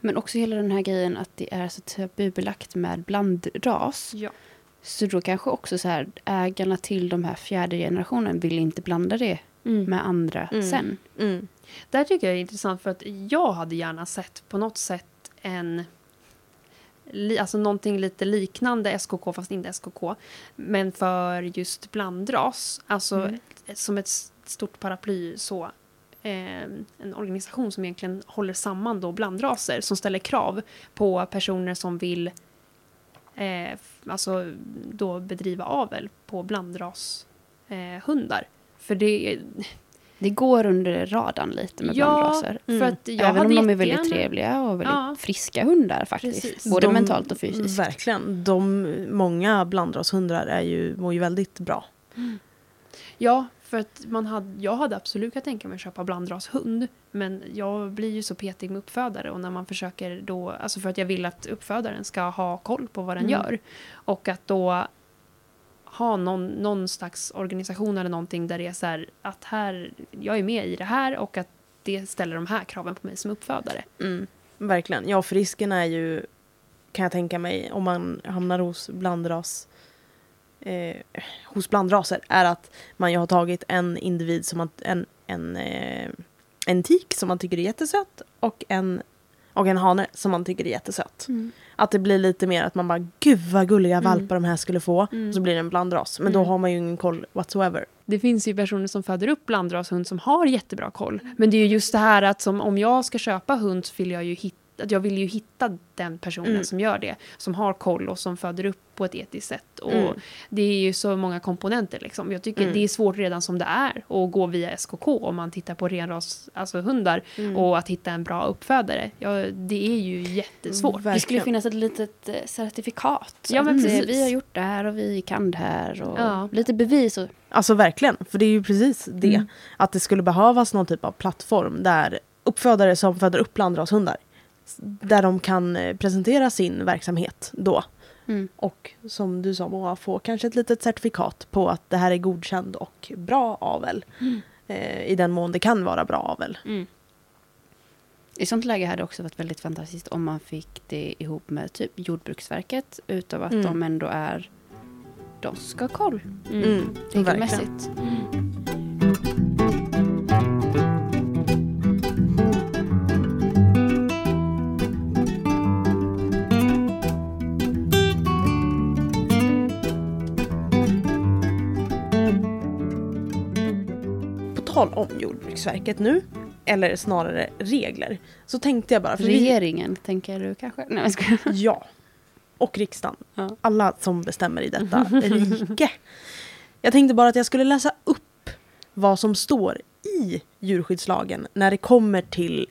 Speaker 2: Men också hela den här grejen att det är så tabubelagt med blandras.
Speaker 3: Ja.
Speaker 2: Så då kanske också så här ägarna till de här fjärde generationen vill inte blanda det med andra
Speaker 1: Mm.
Speaker 2: sen.
Speaker 1: Mm.
Speaker 3: Där tycker jag är intressant för att jag hade gärna sett på något sätt en alltså någonting lite liknande SKK fast inte SKK. Men för just blandras, alltså
Speaker 2: Mm.
Speaker 3: som ett stort paraply så. Eh, en organisation som egentligen håller samman då blandraser som ställer krav på personer som vill eh, alltså då bedriva avel på blandras eh, hundar. För det,
Speaker 2: Det går under radarn lite med
Speaker 3: Ja,
Speaker 2: blandraser.
Speaker 3: för
Speaker 1: Mm.
Speaker 3: att jag
Speaker 2: Även om de är väldigt trevliga och väldigt
Speaker 3: Ja.
Speaker 2: friska hundar faktiskt.
Speaker 3: Precis.
Speaker 2: Både
Speaker 1: De-
Speaker 2: mentalt och fysiskt.
Speaker 1: Verkligen. De, många blandrashundar är ju, mår ju väldigt bra.
Speaker 3: Ja, för att man hade, jag hade absolut kunnat tänka mig att köpa blandrashund. Men jag blir ju så petig med uppfödare och när man försöker då, alltså för att jag vill att uppfödaren ska ha koll på vad den
Speaker 2: Mm.
Speaker 3: gör. Och att då ha någon, någon slags organisation eller någonting där det är så här att här, jag är med i det här och att det ställer de här kraven på mig som uppfödare.
Speaker 1: Mm. Verkligen. Ja, för risken är ju, kan jag tänka mig, om man hamnar hos blandras eh, hos blandraser, är att man ju har tagit en individ som man, en, en, eh, en tik som man tycker är jättesöt och en, och en hane som man tycker är jättesöt.
Speaker 2: Mm.
Speaker 1: Att det blir lite mer att man bara, gud vad gulliga
Speaker 3: Mm.
Speaker 1: valpar de här skulle få.
Speaker 3: Mm.
Speaker 1: Och så blir det en blandras. Men då
Speaker 3: Mm.
Speaker 1: har man ju ingen koll whatsoever.
Speaker 3: Det finns ju personer som föder upp blandrashund som har jättebra koll. Men det är ju just det här att som, om jag ska köpa hund så vill jag ju hitta att jag vill ju hitta den personen
Speaker 1: Mm.
Speaker 3: som gör det. Som har koll och som föder upp på ett etiskt sätt. Och
Speaker 1: Mm.
Speaker 3: Det är ju så många komponenter. Liksom. Jag tycker
Speaker 1: Mm.
Speaker 3: det är svårt redan som det är att gå via SKK om man tittar på renras, alltså hundar.
Speaker 1: Mm.
Speaker 3: Och att hitta en bra uppfödare. Ja, det är ju jättesvårt.
Speaker 1: Mm,
Speaker 2: Det skulle
Speaker 1: Verkligen.
Speaker 2: finnas ett litet eh, certifikat.
Speaker 3: Ja, men
Speaker 2: eh,
Speaker 3: precis.
Speaker 2: Vi har gjort det här och vi kan det här. Och
Speaker 3: Ja.
Speaker 2: Lite bevis. Och,
Speaker 1: Alltså verkligen, för det är ju precis det.
Speaker 3: Mm.
Speaker 1: Att det skulle behövas någon typ av plattform där uppfödare som föder upp blandrashundar, där de kan eh, presentera sin verksamhet då.
Speaker 2: mm.
Speaker 1: Och som du sa Moa, få kanske ett litet certifikat på att det här är godkänd och bra avel. Eh, I den mån det kan vara bra avel.
Speaker 3: Mm.
Speaker 2: I sånt läge hade det också varit väldigt fantastiskt om man fick det ihop med typ Jordbruksverket. Utav att
Speaker 1: Mm.
Speaker 2: de ändå är de ska ha koll
Speaker 3: Mm.
Speaker 1: Mm,
Speaker 2: regelmässigt.
Speaker 1: Om Jordbruksverket nu, eller snarare regler, så tänkte jag bara... För vi,
Speaker 2: Regeringen, tänker du kanske? Nej, jag skojar.
Speaker 1: ja. Och riksdagen.
Speaker 2: Ja.
Speaker 1: Alla som bestämmer i detta rike. Jag tänkte bara att jag skulle läsa upp vad som står i djurskyddslagen när det kommer till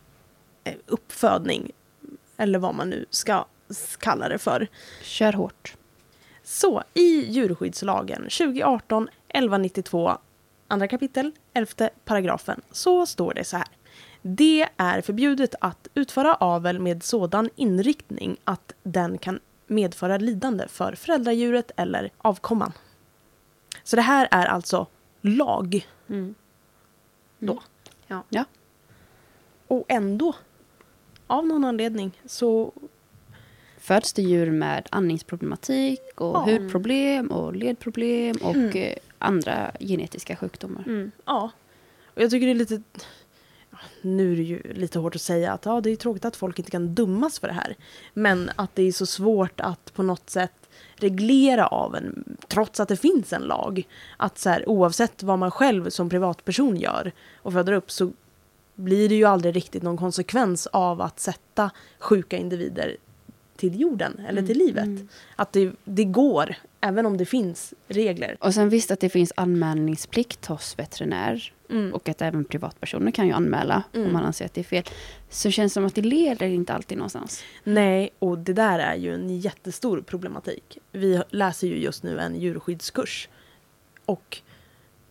Speaker 1: eh, uppfödning, eller vad man nu ska kalla det för.
Speaker 2: Kör hårt.
Speaker 1: Så i djurskyddslagen 2018 1192 andra kapitel 11 paragrafen så står det så här. Det är förbjudet att utföra avel med sådan inriktning att den kan medföra lidande för föräldradjuret eller avkomman. Så det här är alltså lag
Speaker 3: Mm.
Speaker 1: då.
Speaker 3: Ja.
Speaker 2: Ja.
Speaker 1: Och ändå, av någon anledning, så
Speaker 2: Föds det djur med andningsproblematik och
Speaker 1: Ja.
Speaker 2: hudproblem och ledproblem och
Speaker 1: Mm.
Speaker 2: Andra genetiska sjukdomar.
Speaker 3: Mm.
Speaker 1: Ja. Och jag tycker det är lite... Nu är det ju lite hårt att säga att ja, det är tråkigt att folk inte kan dömas för det här. Men att det är så svårt att på något sätt reglera av en, trots att det finns en lag. Att så här, oavsett vad man själv som privatperson gör och föder upp så blir det ju aldrig riktigt någon konsekvens av att sätta sjuka individer till jorden eller till livet.
Speaker 2: Mm.
Speaker 1: Att det, det går, även om det finns regler.
Speaker 2: Och sen visst att det finns anmälningsplikt hos veterinär
Speaker 1: Mm.
Speaker 2: och att även privatpersoner kan ju anmäla
Speaker 1: Mm.
Speaker 2: om man anser att det är fel. Så känns det som att det leder inte alltid någonstans.
Speaker 1: Nej, och det där är ju en jättestor problematik. Vi läser ju just nu en djurskyddskurs. Och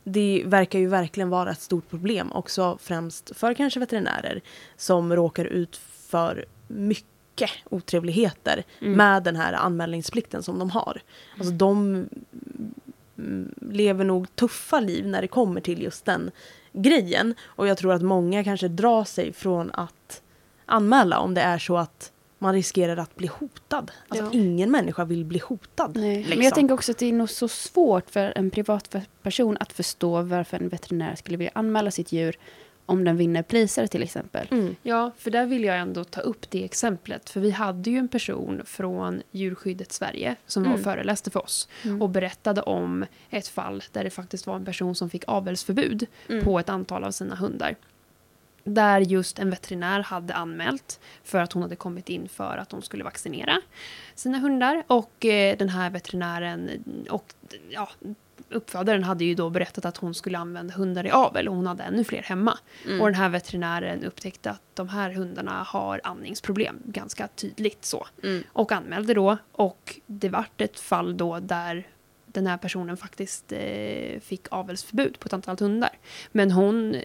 Speaker 1: det verkar ju verkligen vara ett stort problem också främst för kanske veterinärer som råkar ut för mycket otrevligheter
Speaker 2: Mm.
Speaker 1: med den här anmälningsplikten som de har. Alltså de mm, lever nog tuffa liv när det kommer till just den grejen. Och jag tror att många kanske drar sig från att anmäla om det är så att man riskerar att bli hotad. Alltså
Speaker 3: Ja.
Speaker 1: ingen människa vill bli hotad. Liksom.
Speaker 2: Men jag tänker också att det är nog så svårt för en privatperson att förstå varför en veterinär skulle vilja anmäla sitt djur om den vinner priser till exempel.
Speaker 1: Mm.
Speaker 3: Ja, för där vill jag ändå ta upp det exemplet. För vi hade ju en person från Djurskyddet Sverige som var och
Speaker 1: Mm.
Speaker 3: föreläste för oss
Speaker 2: Mm.
Speaker 3: och berättade om ett fall där det faktiskt var en person som fick avelsförbud
Speaker 1: Mm.
Speaker 3: på ett antal av sina hundar. Där just en veterinär hade anmält för att hon hade kommit in för att de skulle vaccinera sina hundar. Och eh, den här veterinären och ja, uppfödaren hade ju då berättat att hon skulle använda hundar i avel och hon hade ännu fler hemma.
Speaker 1: Mm.
Speaker 3: Och den här veterinären upptäckte att de här hundarna har andningsproblem, ganska tydligt så.
Speaker 1: Mm.
Speaker 3: Och anmälde då och det vart ett fall då där den här personen faktiskt eh, fick avelsförbud på ett antal hundar. Men hon,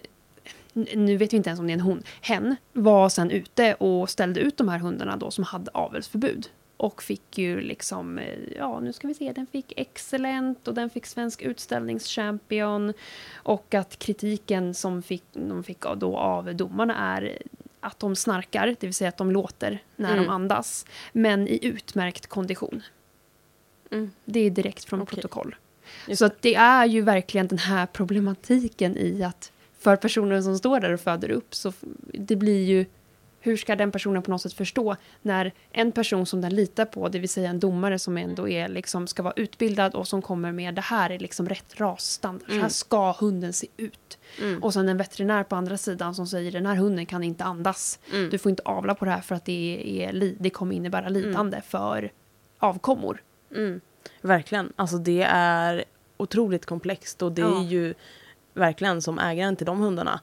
Speaker 3: nu vet vi inte ens om det är en hon, hen var sen ute och ställde ut de här hundarna då som hade avelsförbud. Och fick ju liksom, eh, ja nu ska vi se, den fick excellent och den fick svensk utställningschampion. Och att kritiken som fick, de fick då av domarna är att de snarkar, det vill säga att de låter när
Speaker 1: Mm.
Speaker 3: de andas. Men i utmärkt kondition.
Speaker 1: Mm.
Speaker 3: Det är direkt från
Speaker 1: Okej.
Speaker 3: protokoll.
Speaker 1: Just
Speaker 3: Så det är ju verkligen den här problematiken i att för personer som står där och föder upp så det blir ju hur ska den personen på något sätt förstå när en person som den litar på, det vill säga en domare som ändå är liksom, ska vara utbildad och som kommer med det här är liksom rätt rasstandard, så
Speaker 1: Mm.
Speaker 3: här ska hunden se ut.
Speaker 1: Mm.
Speaker 3: Och sen en veterinär på andra sidan som säger den här hunden kan inte andas.
Speaker 1: Mm.
Speaker 3: Du får inte avla på det här för att det, är, det kommer innebära lidande för avkommor.
Speaker 1: Mm. Verkligen. Alltså det är otroligt komplext och det
Speaker 3: Ja.
Speaker 1: är ju verkligen som ägaren till de hundarna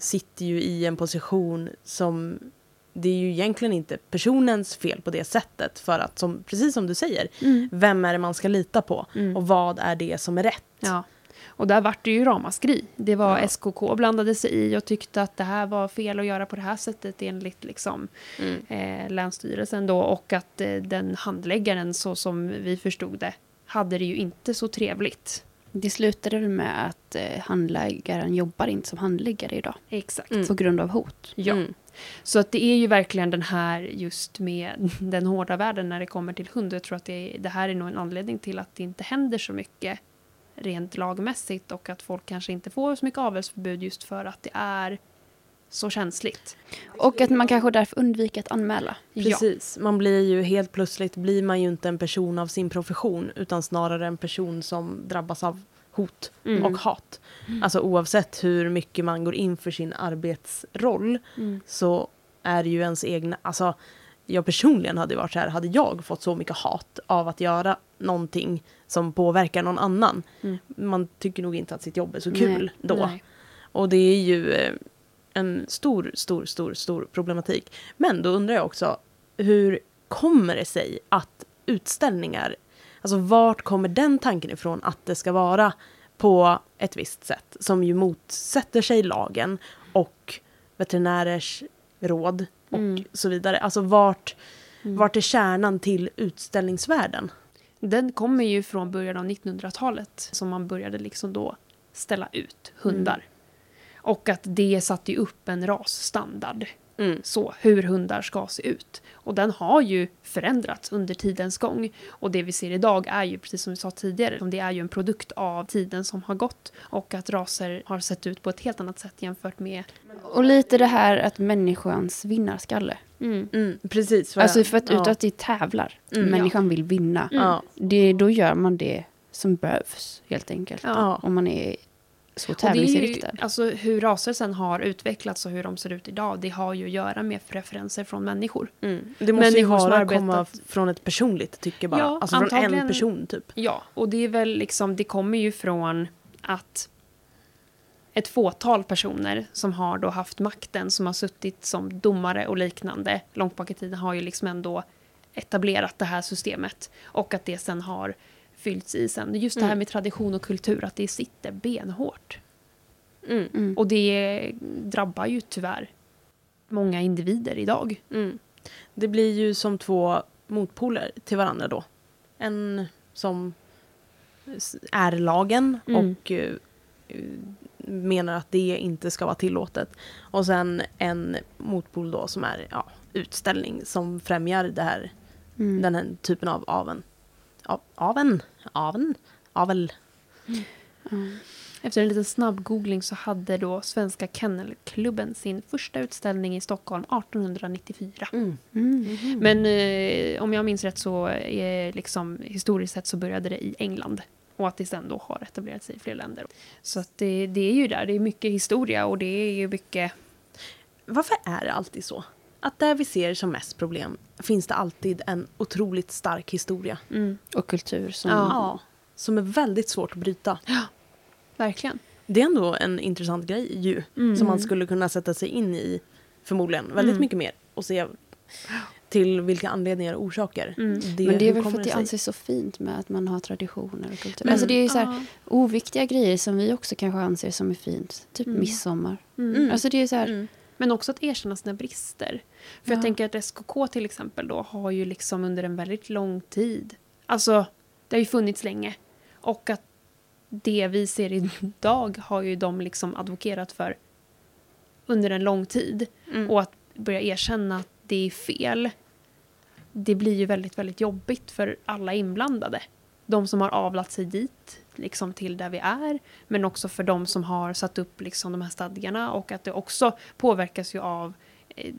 Speaker 1: sitter ju i en position som det är ju egentligen inte personens fel på det sättet för att som, precis som du säger,
Speaker 3: Mm.
Speaker 1: vem är det man ska lita på
Speaker 3: Mm.
Speaker 1: och vad är det som är rätt?
Speaker 3: Ja. Och där vart det ju ramaskri. Det var
Speaker 1: Ja.
Speaker 3: SKK blandade sig i och tyckte att det här var fel att göra på det här sättet enligt liksom,
Speaker 1: Mm.
Speaker 3: eh, Länsstyrelsen då och att eh, den handläggaren så som vi förstod det hade det ju inte så trevligt.
Speaker 2: Det slutade väl med att eh, handläggaren jobbar inte som handläggare idag.
Speaker 3: Exakt.
Speaker 1: Mm.
Speaker 2: På grund av hot.
Speaker 3: Ja.
Speaker 1: Mm.
Speaker 3: Så att det är ju verkligen den här just med den hårda världen när det kommer till hund. Jag tror att det, det här är nog en anledning till att det inte händer så mycket rent lagmässigt och att folk kanske inte får så mycket avelsförbud just för att det är så känsligt.
Speaker 2: Och att man kanske därför undviker att anmäla.
Speaker 1: Precis. Man blir ju helt plötsligt blir man ju inte en person av sin profession utan snarare en person som drabbas av hot
Speaker 3: Mm.
Speaker 1: och hat. Alltså oavsett hur mycket man går in för sin arbetsroll
Speaker 2: Mm.
Speaker 1: så är det ju ens egna, alltså jag personligen hade ju varit så här, hade jag fått så mycket hat av att göra någonting som påverkar någon annan.
Speaker 3: Mm.
Speaker 1: Man tycker nog inte att sitt jobb är så kul
Speaker 2: Nej,
Speaker 1: då.
Speaker 3: Nej.
Speaker 1: Och det är ju eh, en stor, stor, stor, stor problematik. Men då undrar jag också, hur kommer det sig att utställningar, alltså vart kommer den tanken ifrån att det ska vara på ett visst sätt som ju motsätter sig lagen och veterinärers råd och
Speaker 3: Mm.
Speaker 1: så vidare. Alltså vart,
Speaker 3: Mm.
Speaker 1: vart är kärnan till utställningsvärlden?
Speaker 3: Den kommer ju från början av 1900-talet som man började liksom då ställa ut hundar. Och att det satte ju upp en rasstandard.
Speaker 1: Mm.
Speaker 3: Så, hur hundar ska se ut. Och den har ju förändrats under tidens gång. Och det vi ser idag är ju, precis som vi sa tidigare, det är ju en produkt av tiden som har gått. Och att raser har sett ut på ett helt annat sätt jämfört med...
Speaker 2: Och lite det här att människans vinnarskalle.
Speaker 3: Mm.
Speaker 1: Mm, precis.
Speaker 2: Alltså för att
Speaker 1: ja.
Speaker 2: ut att vi tävlar.
Speaker 1: Mm.
Speaker 2: Människan vill vinna.
Speaker 1: Ja.
Speaker 2: Det, då gör man det som behövs helt enkelt.
Speaker 3: Ja.
Speaker 2: Om man är så
Speaker 3: ju,
Speaker 2: tävlingsinriktad.
Speaker 3: alltså hur raser sen har utvecklats och hur de ser ut idag, det har ju att göra med preferenser från människor.
Speaker 1: Mm. Det måste ju
Speaker 3: Människor som
Speaker 1: bara
Speaker 3: arbetat-
Speaker 1: komma från ett personligt tycke bara.
Speaker 3: Ja,
Speaker 1: alltså från en person typ.
Speaker 3: Ja, och det är väl liksom, det kommer ju från att ett fåtal personer som har då haft makten, som har suttit som domare och liknande långt bak i tiden, har ju liksom ändå etablerat det här systemet. Och att det sen har fyllts i sen. Just det här
Speaker 1: Mm.
Speaker 3: med tradition och kultur, att det sitter benhårt.
Speaker 1: Mm.
Speaker 2: Mm.
Speaker 3: Och det drabbar ju tyvärr många individer idag.
Speaker 1: Mm. Det blir ju som två motpoler till varandra då. En som är lagen
Speaker 3: Mm.
Speaker 1: och eh, menar att det inte ska vara tillåtet. Och sen en motpol då som är ja, utställning som främjar det här,
Speaker 2: Mm.
Speaker 1: den här typen av aven. Av, aven? Aven? Avel?
Speaker 2: Mm.
Speaker 3: Efter en liten snabb googling så hade då Svenska Kennelklubben sin första utställning i Stockholm 1894.
Speaker 1: Mm.
Speaker 2: Mm.
Speaker 3: Men eh, om jag minns rätt så är liksom historiskt sett så började det i England. Och att det sen då har etablerat sig i fler länder. Så att det, det är ju där, det är mycket historia och det är ju mycket...
Speaker 1: Varför är det alltid så? Att där vi ser som mest problem finns det alltid en otroligt stark historia.
Speaker 3: Mm,
Speaker 2: Och kultur som...
Speaker 3: Ja.
Speaker 1: Ja, som är väldigt svårt att bryta.
Speaker 3: verkligen.
Speaker 1: Det är ändå en intressant grej ju.
Speaker 3: Mm.
Speaker 1: Som man skulle kunna sätta sig in i förmodligen väldigt
Speaker 3: Mm.
Speaker 1: mycket mer. Och se till vilka anledningar och orsaker.
Speaker 3: Mm.
Speaker 2: Men det är väl för att det anses så fint med att man har traditioner och kultur.
Speaker 1: Men-
Speaker 2: alltså det är ju så här,
Speaker 3: Ja.
Speaker 2: oviktiga grejer som vi också kanske anser som är fint. Typ
Speaker 3: Mm.
Speaker 2: midsommar.
Speaker 3: Mm.
Speaker 1: Mm.
Speaker 2: Alltså det är så här,
Speaker 1: Mm.
Speaker 3: Men också att erkänna sina brister. För
Speaker 2: Ja.
Speaker 3: jag tänker att SKK till exempel då har ju liksom under en väldigt lång tid, alltså det har ju funnits länge. Och att det vi ser idag har ju de liksom advokerat för under en lång tid.
Speaker 1: Mm.
Speaker 3: Och att börja erkänna att det är fel, det blir ju väldigt, väldigt jobbigt för alla inblandade. De som har avlat sig dit, liksom till där vi är, men också för de som har satt upp liksom de här stadgarna och att det också påverkas ju av eh,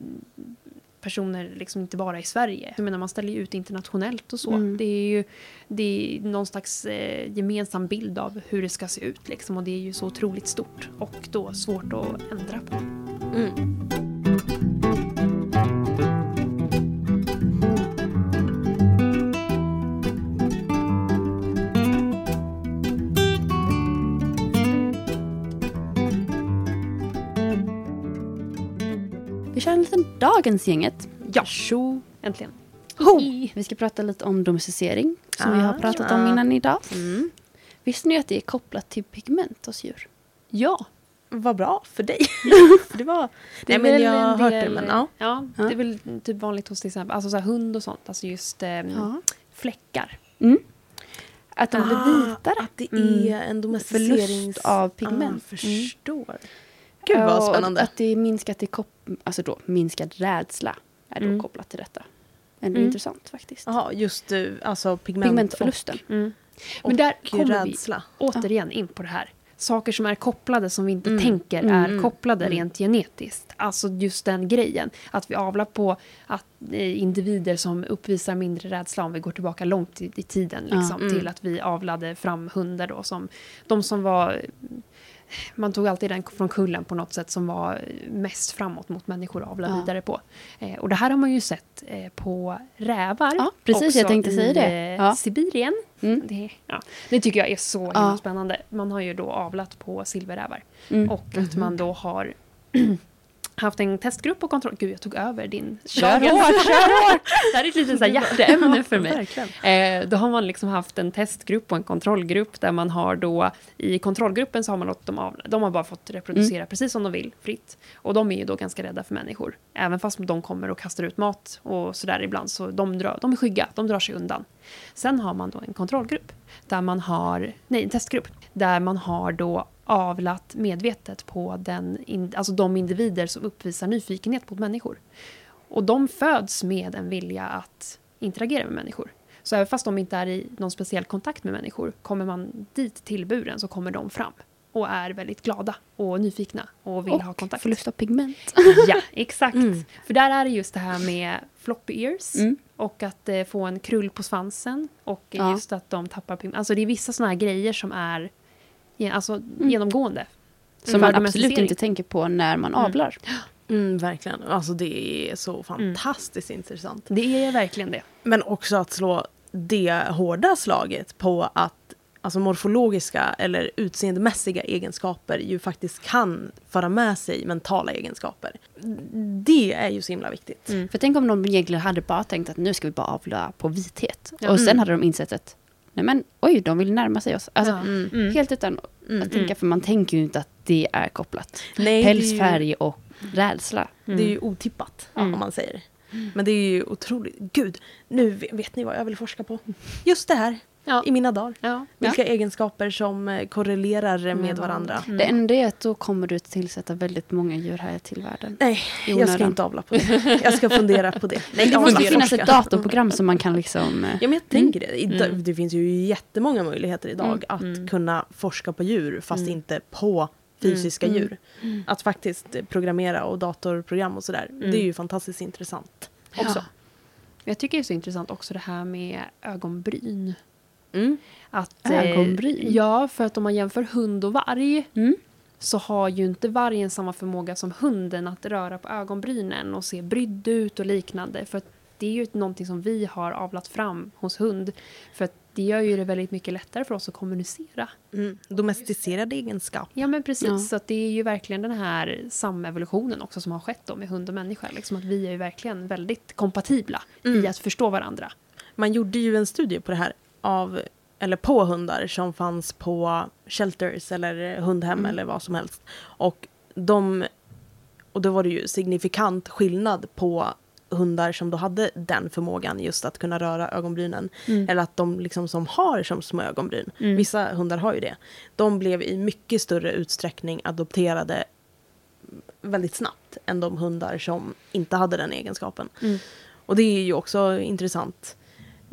Speaker 3: personer, liksom inte bara i Sverige. Jag menar, man ställer ju ut internationellt och så.
Speaker 2: Mm.
Speaker 3: Det är ju det är någon slags eh, gemensam bild av hur det ska se ut liksom, och det är ju så otroligt stort och då svårt att ändra på.
Speaker 1: Mm.
Speaker 2: Dagens gänget.
Speaker 3: Ja,
Speaker 1: Tjo!
Speaker 3: äntligen.
Speaker 2: Ho! Vi ska prata lite om domesticering som vi har
Speaker 1: Ah,
Speaker 2: pratat
Speaker 1: ja.
Speaker 2: om innan idag.
Speaker 1: Mm.
Speaker 2: Visste ni att det är kopplat till pigment hos djur?
Speaker 3: Ja,
Speaker 1: Vad bra för dig. Det var...
Speaker 3: det
Speaker 1: Nej, men jag har hört det, men ja.
Speaker 3: ja,
Speaker 2: Ja.
Speaker 3: det är väl typ vanligt hos till exempel alltså så här hund och sånt, alltså just eh, fläckar.
Speaker 2: Mm. Att de blir
Speaker 1: Ah,
Speaker 2: vitare.
Speaker 1: Att det
Speaker 3: Mm.
Speaker 1: är en domesticerings...
Speaker 2: Förlust av pigment.
Speaker 1: Ah, förstår. Gud vad
Speaker 2: Och
Speaker 1: spännande.
Speaker 2: Att det är minskat i kop- alltså då, minskad rädsla är då
Speaker 3: Mm.
Speaker 2: kopplat till detta. Ändå
Speaker 3: Mm.
Speaker 2: intressant faktiskt.
Speaker 1: Jaha, just eh, alltså pigment
Speaker 2: Pigmentförlusten.
Speaker 3: Mm.
Speaker 1: och,
Speaker 3: Men där
Speaker 1: och
Speaker 3: kommer vi
Speaker 1: rädsla.
Speaker 3: återigen in på det här. saker som är kopplade som vi inte
Speaker 1: Mm.
Speaker 3: tänker
Speaker 2: Mm,
Speaker 3: är
Speaker 2: mm,
Speaker 3: kopplade
Speaker 1: mm.
Speaker 3: rent genetiskt. Alltså just den grejen. Att vi avlar på att, eh, individer som uppvisar mindre rädsla om vi går tillbaka långt i, i tiden.
Speaker 2: Ja.
Speaker 3: Liksom,
Speaker 1: Mm.
Speaker 3: Till att vi avlade fram hundar då som de som var man tog alltid den från kullen på något sätt som var mest framåt mot människor att avla
Speaker 2: Ja.
Speaker 3: vidare på. Eh, och det här har man ju sett eh, på rävar.
Speaker 2: Ja, precis,
Speaker 3: också
Speaker 2: jag tänkte säga det.
Speaker 3: eh,
Speaker 2: Ja.
Speaker 3: Sibirien.
Speaker 2: Mm.
Speaker 3: Det, ja, det tycker jag är så himla
Speaker 2: Ja.
Speaker 3: spännande. Man har ju då avlat på silverrävar.
Speaker 2: Mm.
Speaker 3: Och att man då har haft en testgrupp och kontroll. Gud, jag tog över din.
Speaker 2: Kör hårt, kör hårt!
Speaker 3: Det här är ett litet så här hjärteämne för mig. Eh, då har man liksom haft en testgrupp och en kontrollgrupp där man har då i kontrollgruppen så har man låtit dem av, de har bara fått reproducera
Speaker 2: Mm.
Speaker 3: precis som de vill, fritt. Och de är ju då ganska rädda för människor. Även fast de kommer och kastar ut mat och sådär ibland så de, drar, de är skygga, de drar sig undan. Sen har man då en kontrollgrupp där man har, nej en testgrupp, där man har då avlat medvetet på den, in, alltså de individer som uppvisar nyfikenhet mot människor. Och de föds med en vilja att interagera med människor. Så även fast de inte är i någon speciell kontakt med människor, kommer man dit till buren så kommer de fram. Och är väldigt glada och nyfikna och vill ha kontakt.
Speaker 2: förlust av pigment.
Speaker 3: Ja, exakt.
Speaker 1: Mm.
Speaker 3: För där är det just det här med floppy ears
Speaker 2: Mm.
Speaker 3: och att eh, få en krull på svansen och
Speaker 2: Ja.
Speaker 3: just att de tappar pigment. Alltså det är vissa sådana här grejer som är alltså,
Speaker 2: Mm.
Speaker 3: genomgående.
Speaker 2: Som man absolut inte tänker på när man
Speaker 3: Mm.
Speaker 2: avlar.
Speaker 1: Mm, verkligen. Alltså det är så fantastiskt intressant.
Speaker 3: Det är verkligen det.
Speaker 1: Men också att slå det hårda slaget på att alltså morfologiska eller utseendemässiga egenskaper ju faktiskt kan föra med sig mentala egenskaper. Det är ju så himla viktigt.
Speaker 3: Mm.
Speaker 2: För tänk om de egentligen hade bara tänkt att nu ska vi bara avla på vithet.
Speaker 3: Ja.
Speaker 2: Och sen
Speaker 1: Mm.
Speaker 2: hade de insett att nej men oj, de vill närma sig oss. Alltså,
Speaker 3: Ja.
Speaker 1: Mm.
Speaker 3: Mm.
Speaker 2: Helt utan
Speaker 1: Mm.
Speaker 2: att tänka, för man tänker ju inte att det är kopplat.
Speaker 1: Nej,
Speaker 2: Pälsfärg och rädsla.
Speaker 1: Det är ju otippat
Speaker 3: Mm.
Speaker 1: om man säger. Men det är ju otroligt. Gud, nu vet ni vad jag vill forska på. Just det här,
Speaker 3: Ja.
Speaker 1: i mina dagar.
Speaker 3: Ja.
Speaker 1: Vilka egenskaper som eh, korrelerar med
Speaker 3: Med
Speaker 1: varandra.
Speaker 3: varandra.
Speaker 2: Det enda är att då kommer du tillsätta väldigt många djur här till världen.
Speaker 1: Nej, jag ska inte avla på det. Jag ska fundera på det. Nej,
Speaker 2: det måste finnas ett datorprogram som man kan liksom... eh,
Speaker 1: Ja, men jag tänker det.
Speaker 3: Mm.
Speaker 1: Det finns ju jättemånga möjligheter idag
Speaker 2: Mm.
Speaker 1: att
Speaker 3: Mm.
Speaker 1: kunna forska på djur fast
Speaker 3: Mm.
Speaker 1: inte på fysiska
Speaker 2: Mm.
Speaker 1: djur. Att faktiskt programmera och datorprogram och sådär.
Speaker 3: Mm.
Speaker 1: Det är ju fantastiskt intressant också.
Speaker 2: Ja.
Speaker 3: Jag tycker det är så intressant också det här med ögonbryn.
Speaker 1: Mm.
Speaker 3: Att, eh,
Speaker 2: Ögonbryn?
Speaker 3: Ja, för att om man jämför hund och varg
Speaker 2: Mm.
Speaker 3: så har ju inte vargen samma förmåga som hunden att röra på ögonbrynen och se brydd ut och liknande. För det är ju någonting som vi har avlat fram hos hund. För det gör ju det väldigt mycket lättare för oss att kommunicera.
Speaker 1: Mm. Domesticerad egenskap.
Speaker 3: Ja men precis,
Speaker 2: Ja.
Speaker 3: så det är ju verkligen den här samevolutionen också som har skett då med hund och människa. Liksom att vi är ju verkligen väldigt kompatibla
Speaker 1: Mm.
Speaker 3: i att förstå varandra.
Speaker 1: Man gjorde ju en studie på det här av eller på hundar som fanns på shelters eller hundhem
Speaker 3: Mm.
Speaker 1: eller vad som helst. Och de och då var det ju signifikant skillnad på hundar som då hade den förmågan just att kunna röra ögonbrynen.
Speaker 3: Mm.
Speaker 1: Eller att de liksom som har som små ögonbryn,
Speaker 3: Mm.
Speaker 1: vissa hundar har ju det. De blev i mycket större utsträckning adopterade väldigt snabbt än de hundar som inte hade den egenskapen.
Speaker 3: Mm.
Speaker 1: Och det är ju också intressant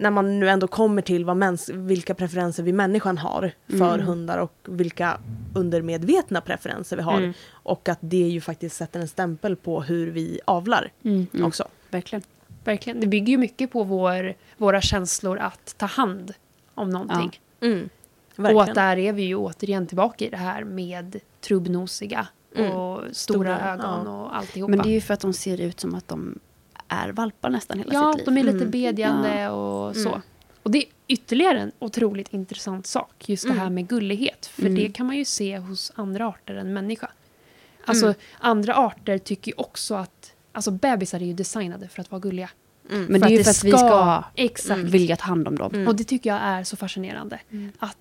Speaker 1: när man nu ändå kommer till vad mäns, vilka preferenser vi människan har för
Speaker 2: Mm.
Speaker 1: hundar och vilka undermedvetna preferenser vi har.
Speaker 3: Mm.
Speaker 1: Och att det ju faktiskt sätter en stämpel på hur vi avlar
Speaker 2: Mm.
Speaker 1: också.
Speaker 2: Verkligen.
Speaker 3: Verkligen. Det bygger ju mycket på vår, våra känslor att ta hand om någonting.
Speaker 1: Mm.
Speaker 3: Och att där är vi ju återigen tillbaka i det här med trubbnosiga
Speaker 1: Mm.
Speaker 3: och stora,
Speaker 1: Stora,
Speaker 3: ögon
Speaker 1: ja.
Speaker 3: och alltihopa.
Speaker 2: Men det är ju för att de ser ut som att de är valpar nästan hela
Speaker 3: ja,
Speaker 2: sitt liv.
Speaker 3: de är lite
Speaker 1: Mm.
Speaker 3: bedjande och så.
Speaker 1: Mm.
Speaker 3: Och det är ytterligare en otroligt intressant sak, just det här
Speaker 1: Mm.
Speaker 3: med gullighet. För
Speaker 2: Mm.
Speaker 3: det kan man ju se hos andra arter än människa. Alltså
Speaker 1: Mm.
Speaker 3: andra arter tycker ju också att, alltså bebisar är ju designade för att vara gulliga.
Speaker 1: Mm.
Speaker 2: Men det är ju för att vi ska
Speaker 3: Exakt.
Speaker 2: vilja ta hand om dem.
Speaker 1: Mm.
Speaker 3: Och det tycker jag är så fascinerande.
Speaker 2: Mm.
Speaker 3: Att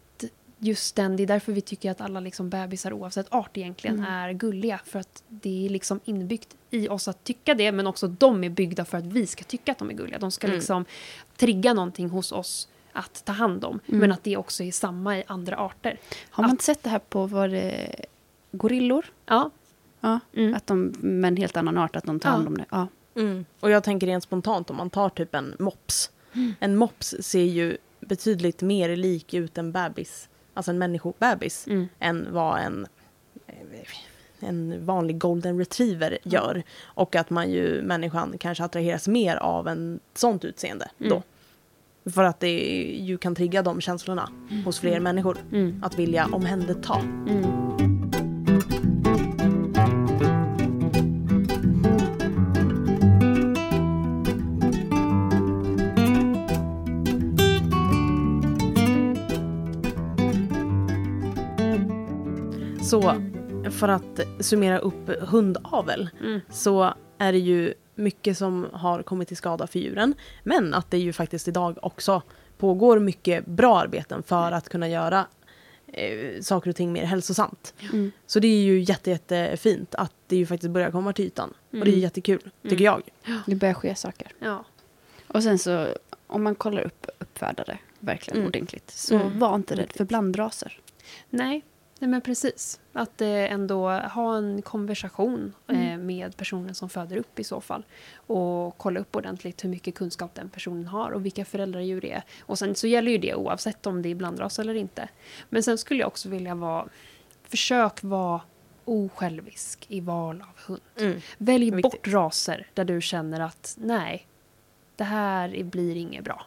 Speaker 3: just den, det är därför vi tycker att alla liksom bebisar oavsett art egentligen
Speaker 2: Mm.
Speaker 3: är gulliga. För att det är liksom inbyggt i oss att tycka det, men också de är byggda för att vi ska tycka att de är gulliga. De ska
Speaker 1: Mm.
Speaker 3: liksom trigga någonting hos oss att ta hand om.
Speaker 2: Mm.
Speaker 3: Men att det också är samma i andra arter.
Speaker 2: Har man inte sett det här på vad det gorillor?
Speaker 3: Ja.
Speaker 2: Ja,
Speaker 3: Mm.
Speaker 2: att de med en helt annan art, att de tar
Speaker 3: Ja.
Speaker 2: hand om det. Ja.
Speaker 1: Mm. Och jag tänker rent spontant om man tar typ en mops.
Speaker 3: Mm.
Speaker 1: En mops ser ju betydligt mer lik ut en bebis alltså en människobebis,
Speaker 3: Mm.
Speaker 1: än vad en, en vanlig golden retriever gör. Och att man ju, människan kanske attraheras mer av en sånt utseende då. För att det ju kan trigga de känslorna hos fler människor.
Speaker 3: Mm.
Speaker 1: Att vilja omhänderta.
Speaker 3: Mm.
Speaker 1: Så för att summera upp hundavel
Speaker 3: Mm.
Speaker 1: så är det ju mycket som har kommit till skada för djuren. Men att det ju faktiskt idag också pågår mycket bra arbeten för att kunna göra eh, saker och ting mer hälsosamt.
Speaker 2: Mm.
Speaker 1: Så det är ju jätte, jättefint att det ju faktiskt börjar komma till ytan. Och det är
Speaker 3: Mm.
Speaker 1: jättekul, tycker jag.
Speaker 2: Det börjar ske saker.
Speaker 3: Ja.
Speaker 2: Och sen så, om man kollar upp uppfödare verkligen
Speaker 1: Mm.
Speaker 2: ordentligt, så
Speaker 1: Mm.
Speaker 2: var inte rädd för blandraser.
Speaker 3: Nej, nej men precis. Att eh, ändå ha en konversation eh,
Speaker 2: Mm.
Speaker 3: med personen som föder upp i så fall. Och kolla upp ordentligt hur mycket kunskap den personen har och vilka föräldradjur det är. Och sen så gäller ju det oavsett om det är blandras eller inte. Men sen skulle jag också vilja vara... Försök vara osjälvisk i val av hund.
Speaker 1: Mm.
Speaker 3: Välj
Speaker 1: Viktigt.
Speaker 3: bort raser där du känner att nej, det här är- blir inget bra.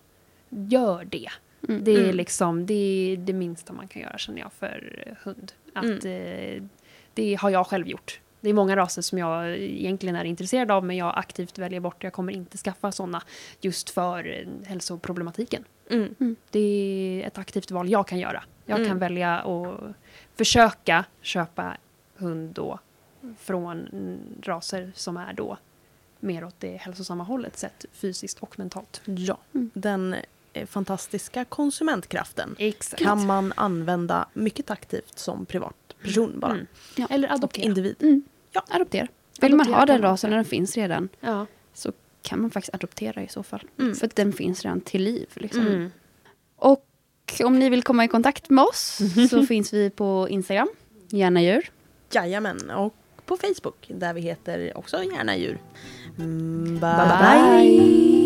Speaker 3: Gör det.
Speaker 2: Mm.
Speaker 3: Det är
Speaker 1: Mm.
Speaker 3: liksom det, är det minsta man kan göra känner jag för eh, hund. Att, eh, det har jag själv gjort. Det är många raser som jag egentligen är intresserad av men jag aktivt väljer bort. Jag kommer inte skaffa sådana just för eh, hälsoproblematiken.
Speaker 1: Mm.
Speaker 3: Det är ett aktivt val jag kan göra. Jag
Speaker 1: Mm.
Speaker 3: kan välja att försöka köpa hund då från mm, raser som är då mer åt det hälsosamma hållet sett fysiskt och mentalt.
Speaker 1: Ja,
Speaker 2: Mm.
Speaker 1: den fantastiska konsumentkraften
Speaker 3: Exakt.
Speaker 1: kan man använda mycket aktivt som privatperson bara.
Speaker 3: Mm.
Speaker 2: Ja.
Speaker 3: Eller
Speaker 1: Och
Speaker 3: adoptera.
Speaker 1: individ.
Speaker 2: Mm.
Speaker 1: Ja.
Speaker 2: Adoptera. Vill man
Speaker 3: Adoptera
Speaker 2: ha den
Speaker 3: man
Speaker 2: rasen när den finns redan
Speaker 3: Ja.
Speaker 2: så kan man faktiskt adoptera i så fall.
Speaker 1: Mm.
Speaker 2: För att den finns redan till liv. Liksom.
Speaker 3: Mm.
Speaker 2: Och om ni vill komma i kontakt med oss så finns vi på Instagram, gärna djur.
Speaker 1: Jajamän, och på Facebook där vi heter också Gärna djur. Mm, bye
Speaker 2: Bye bye!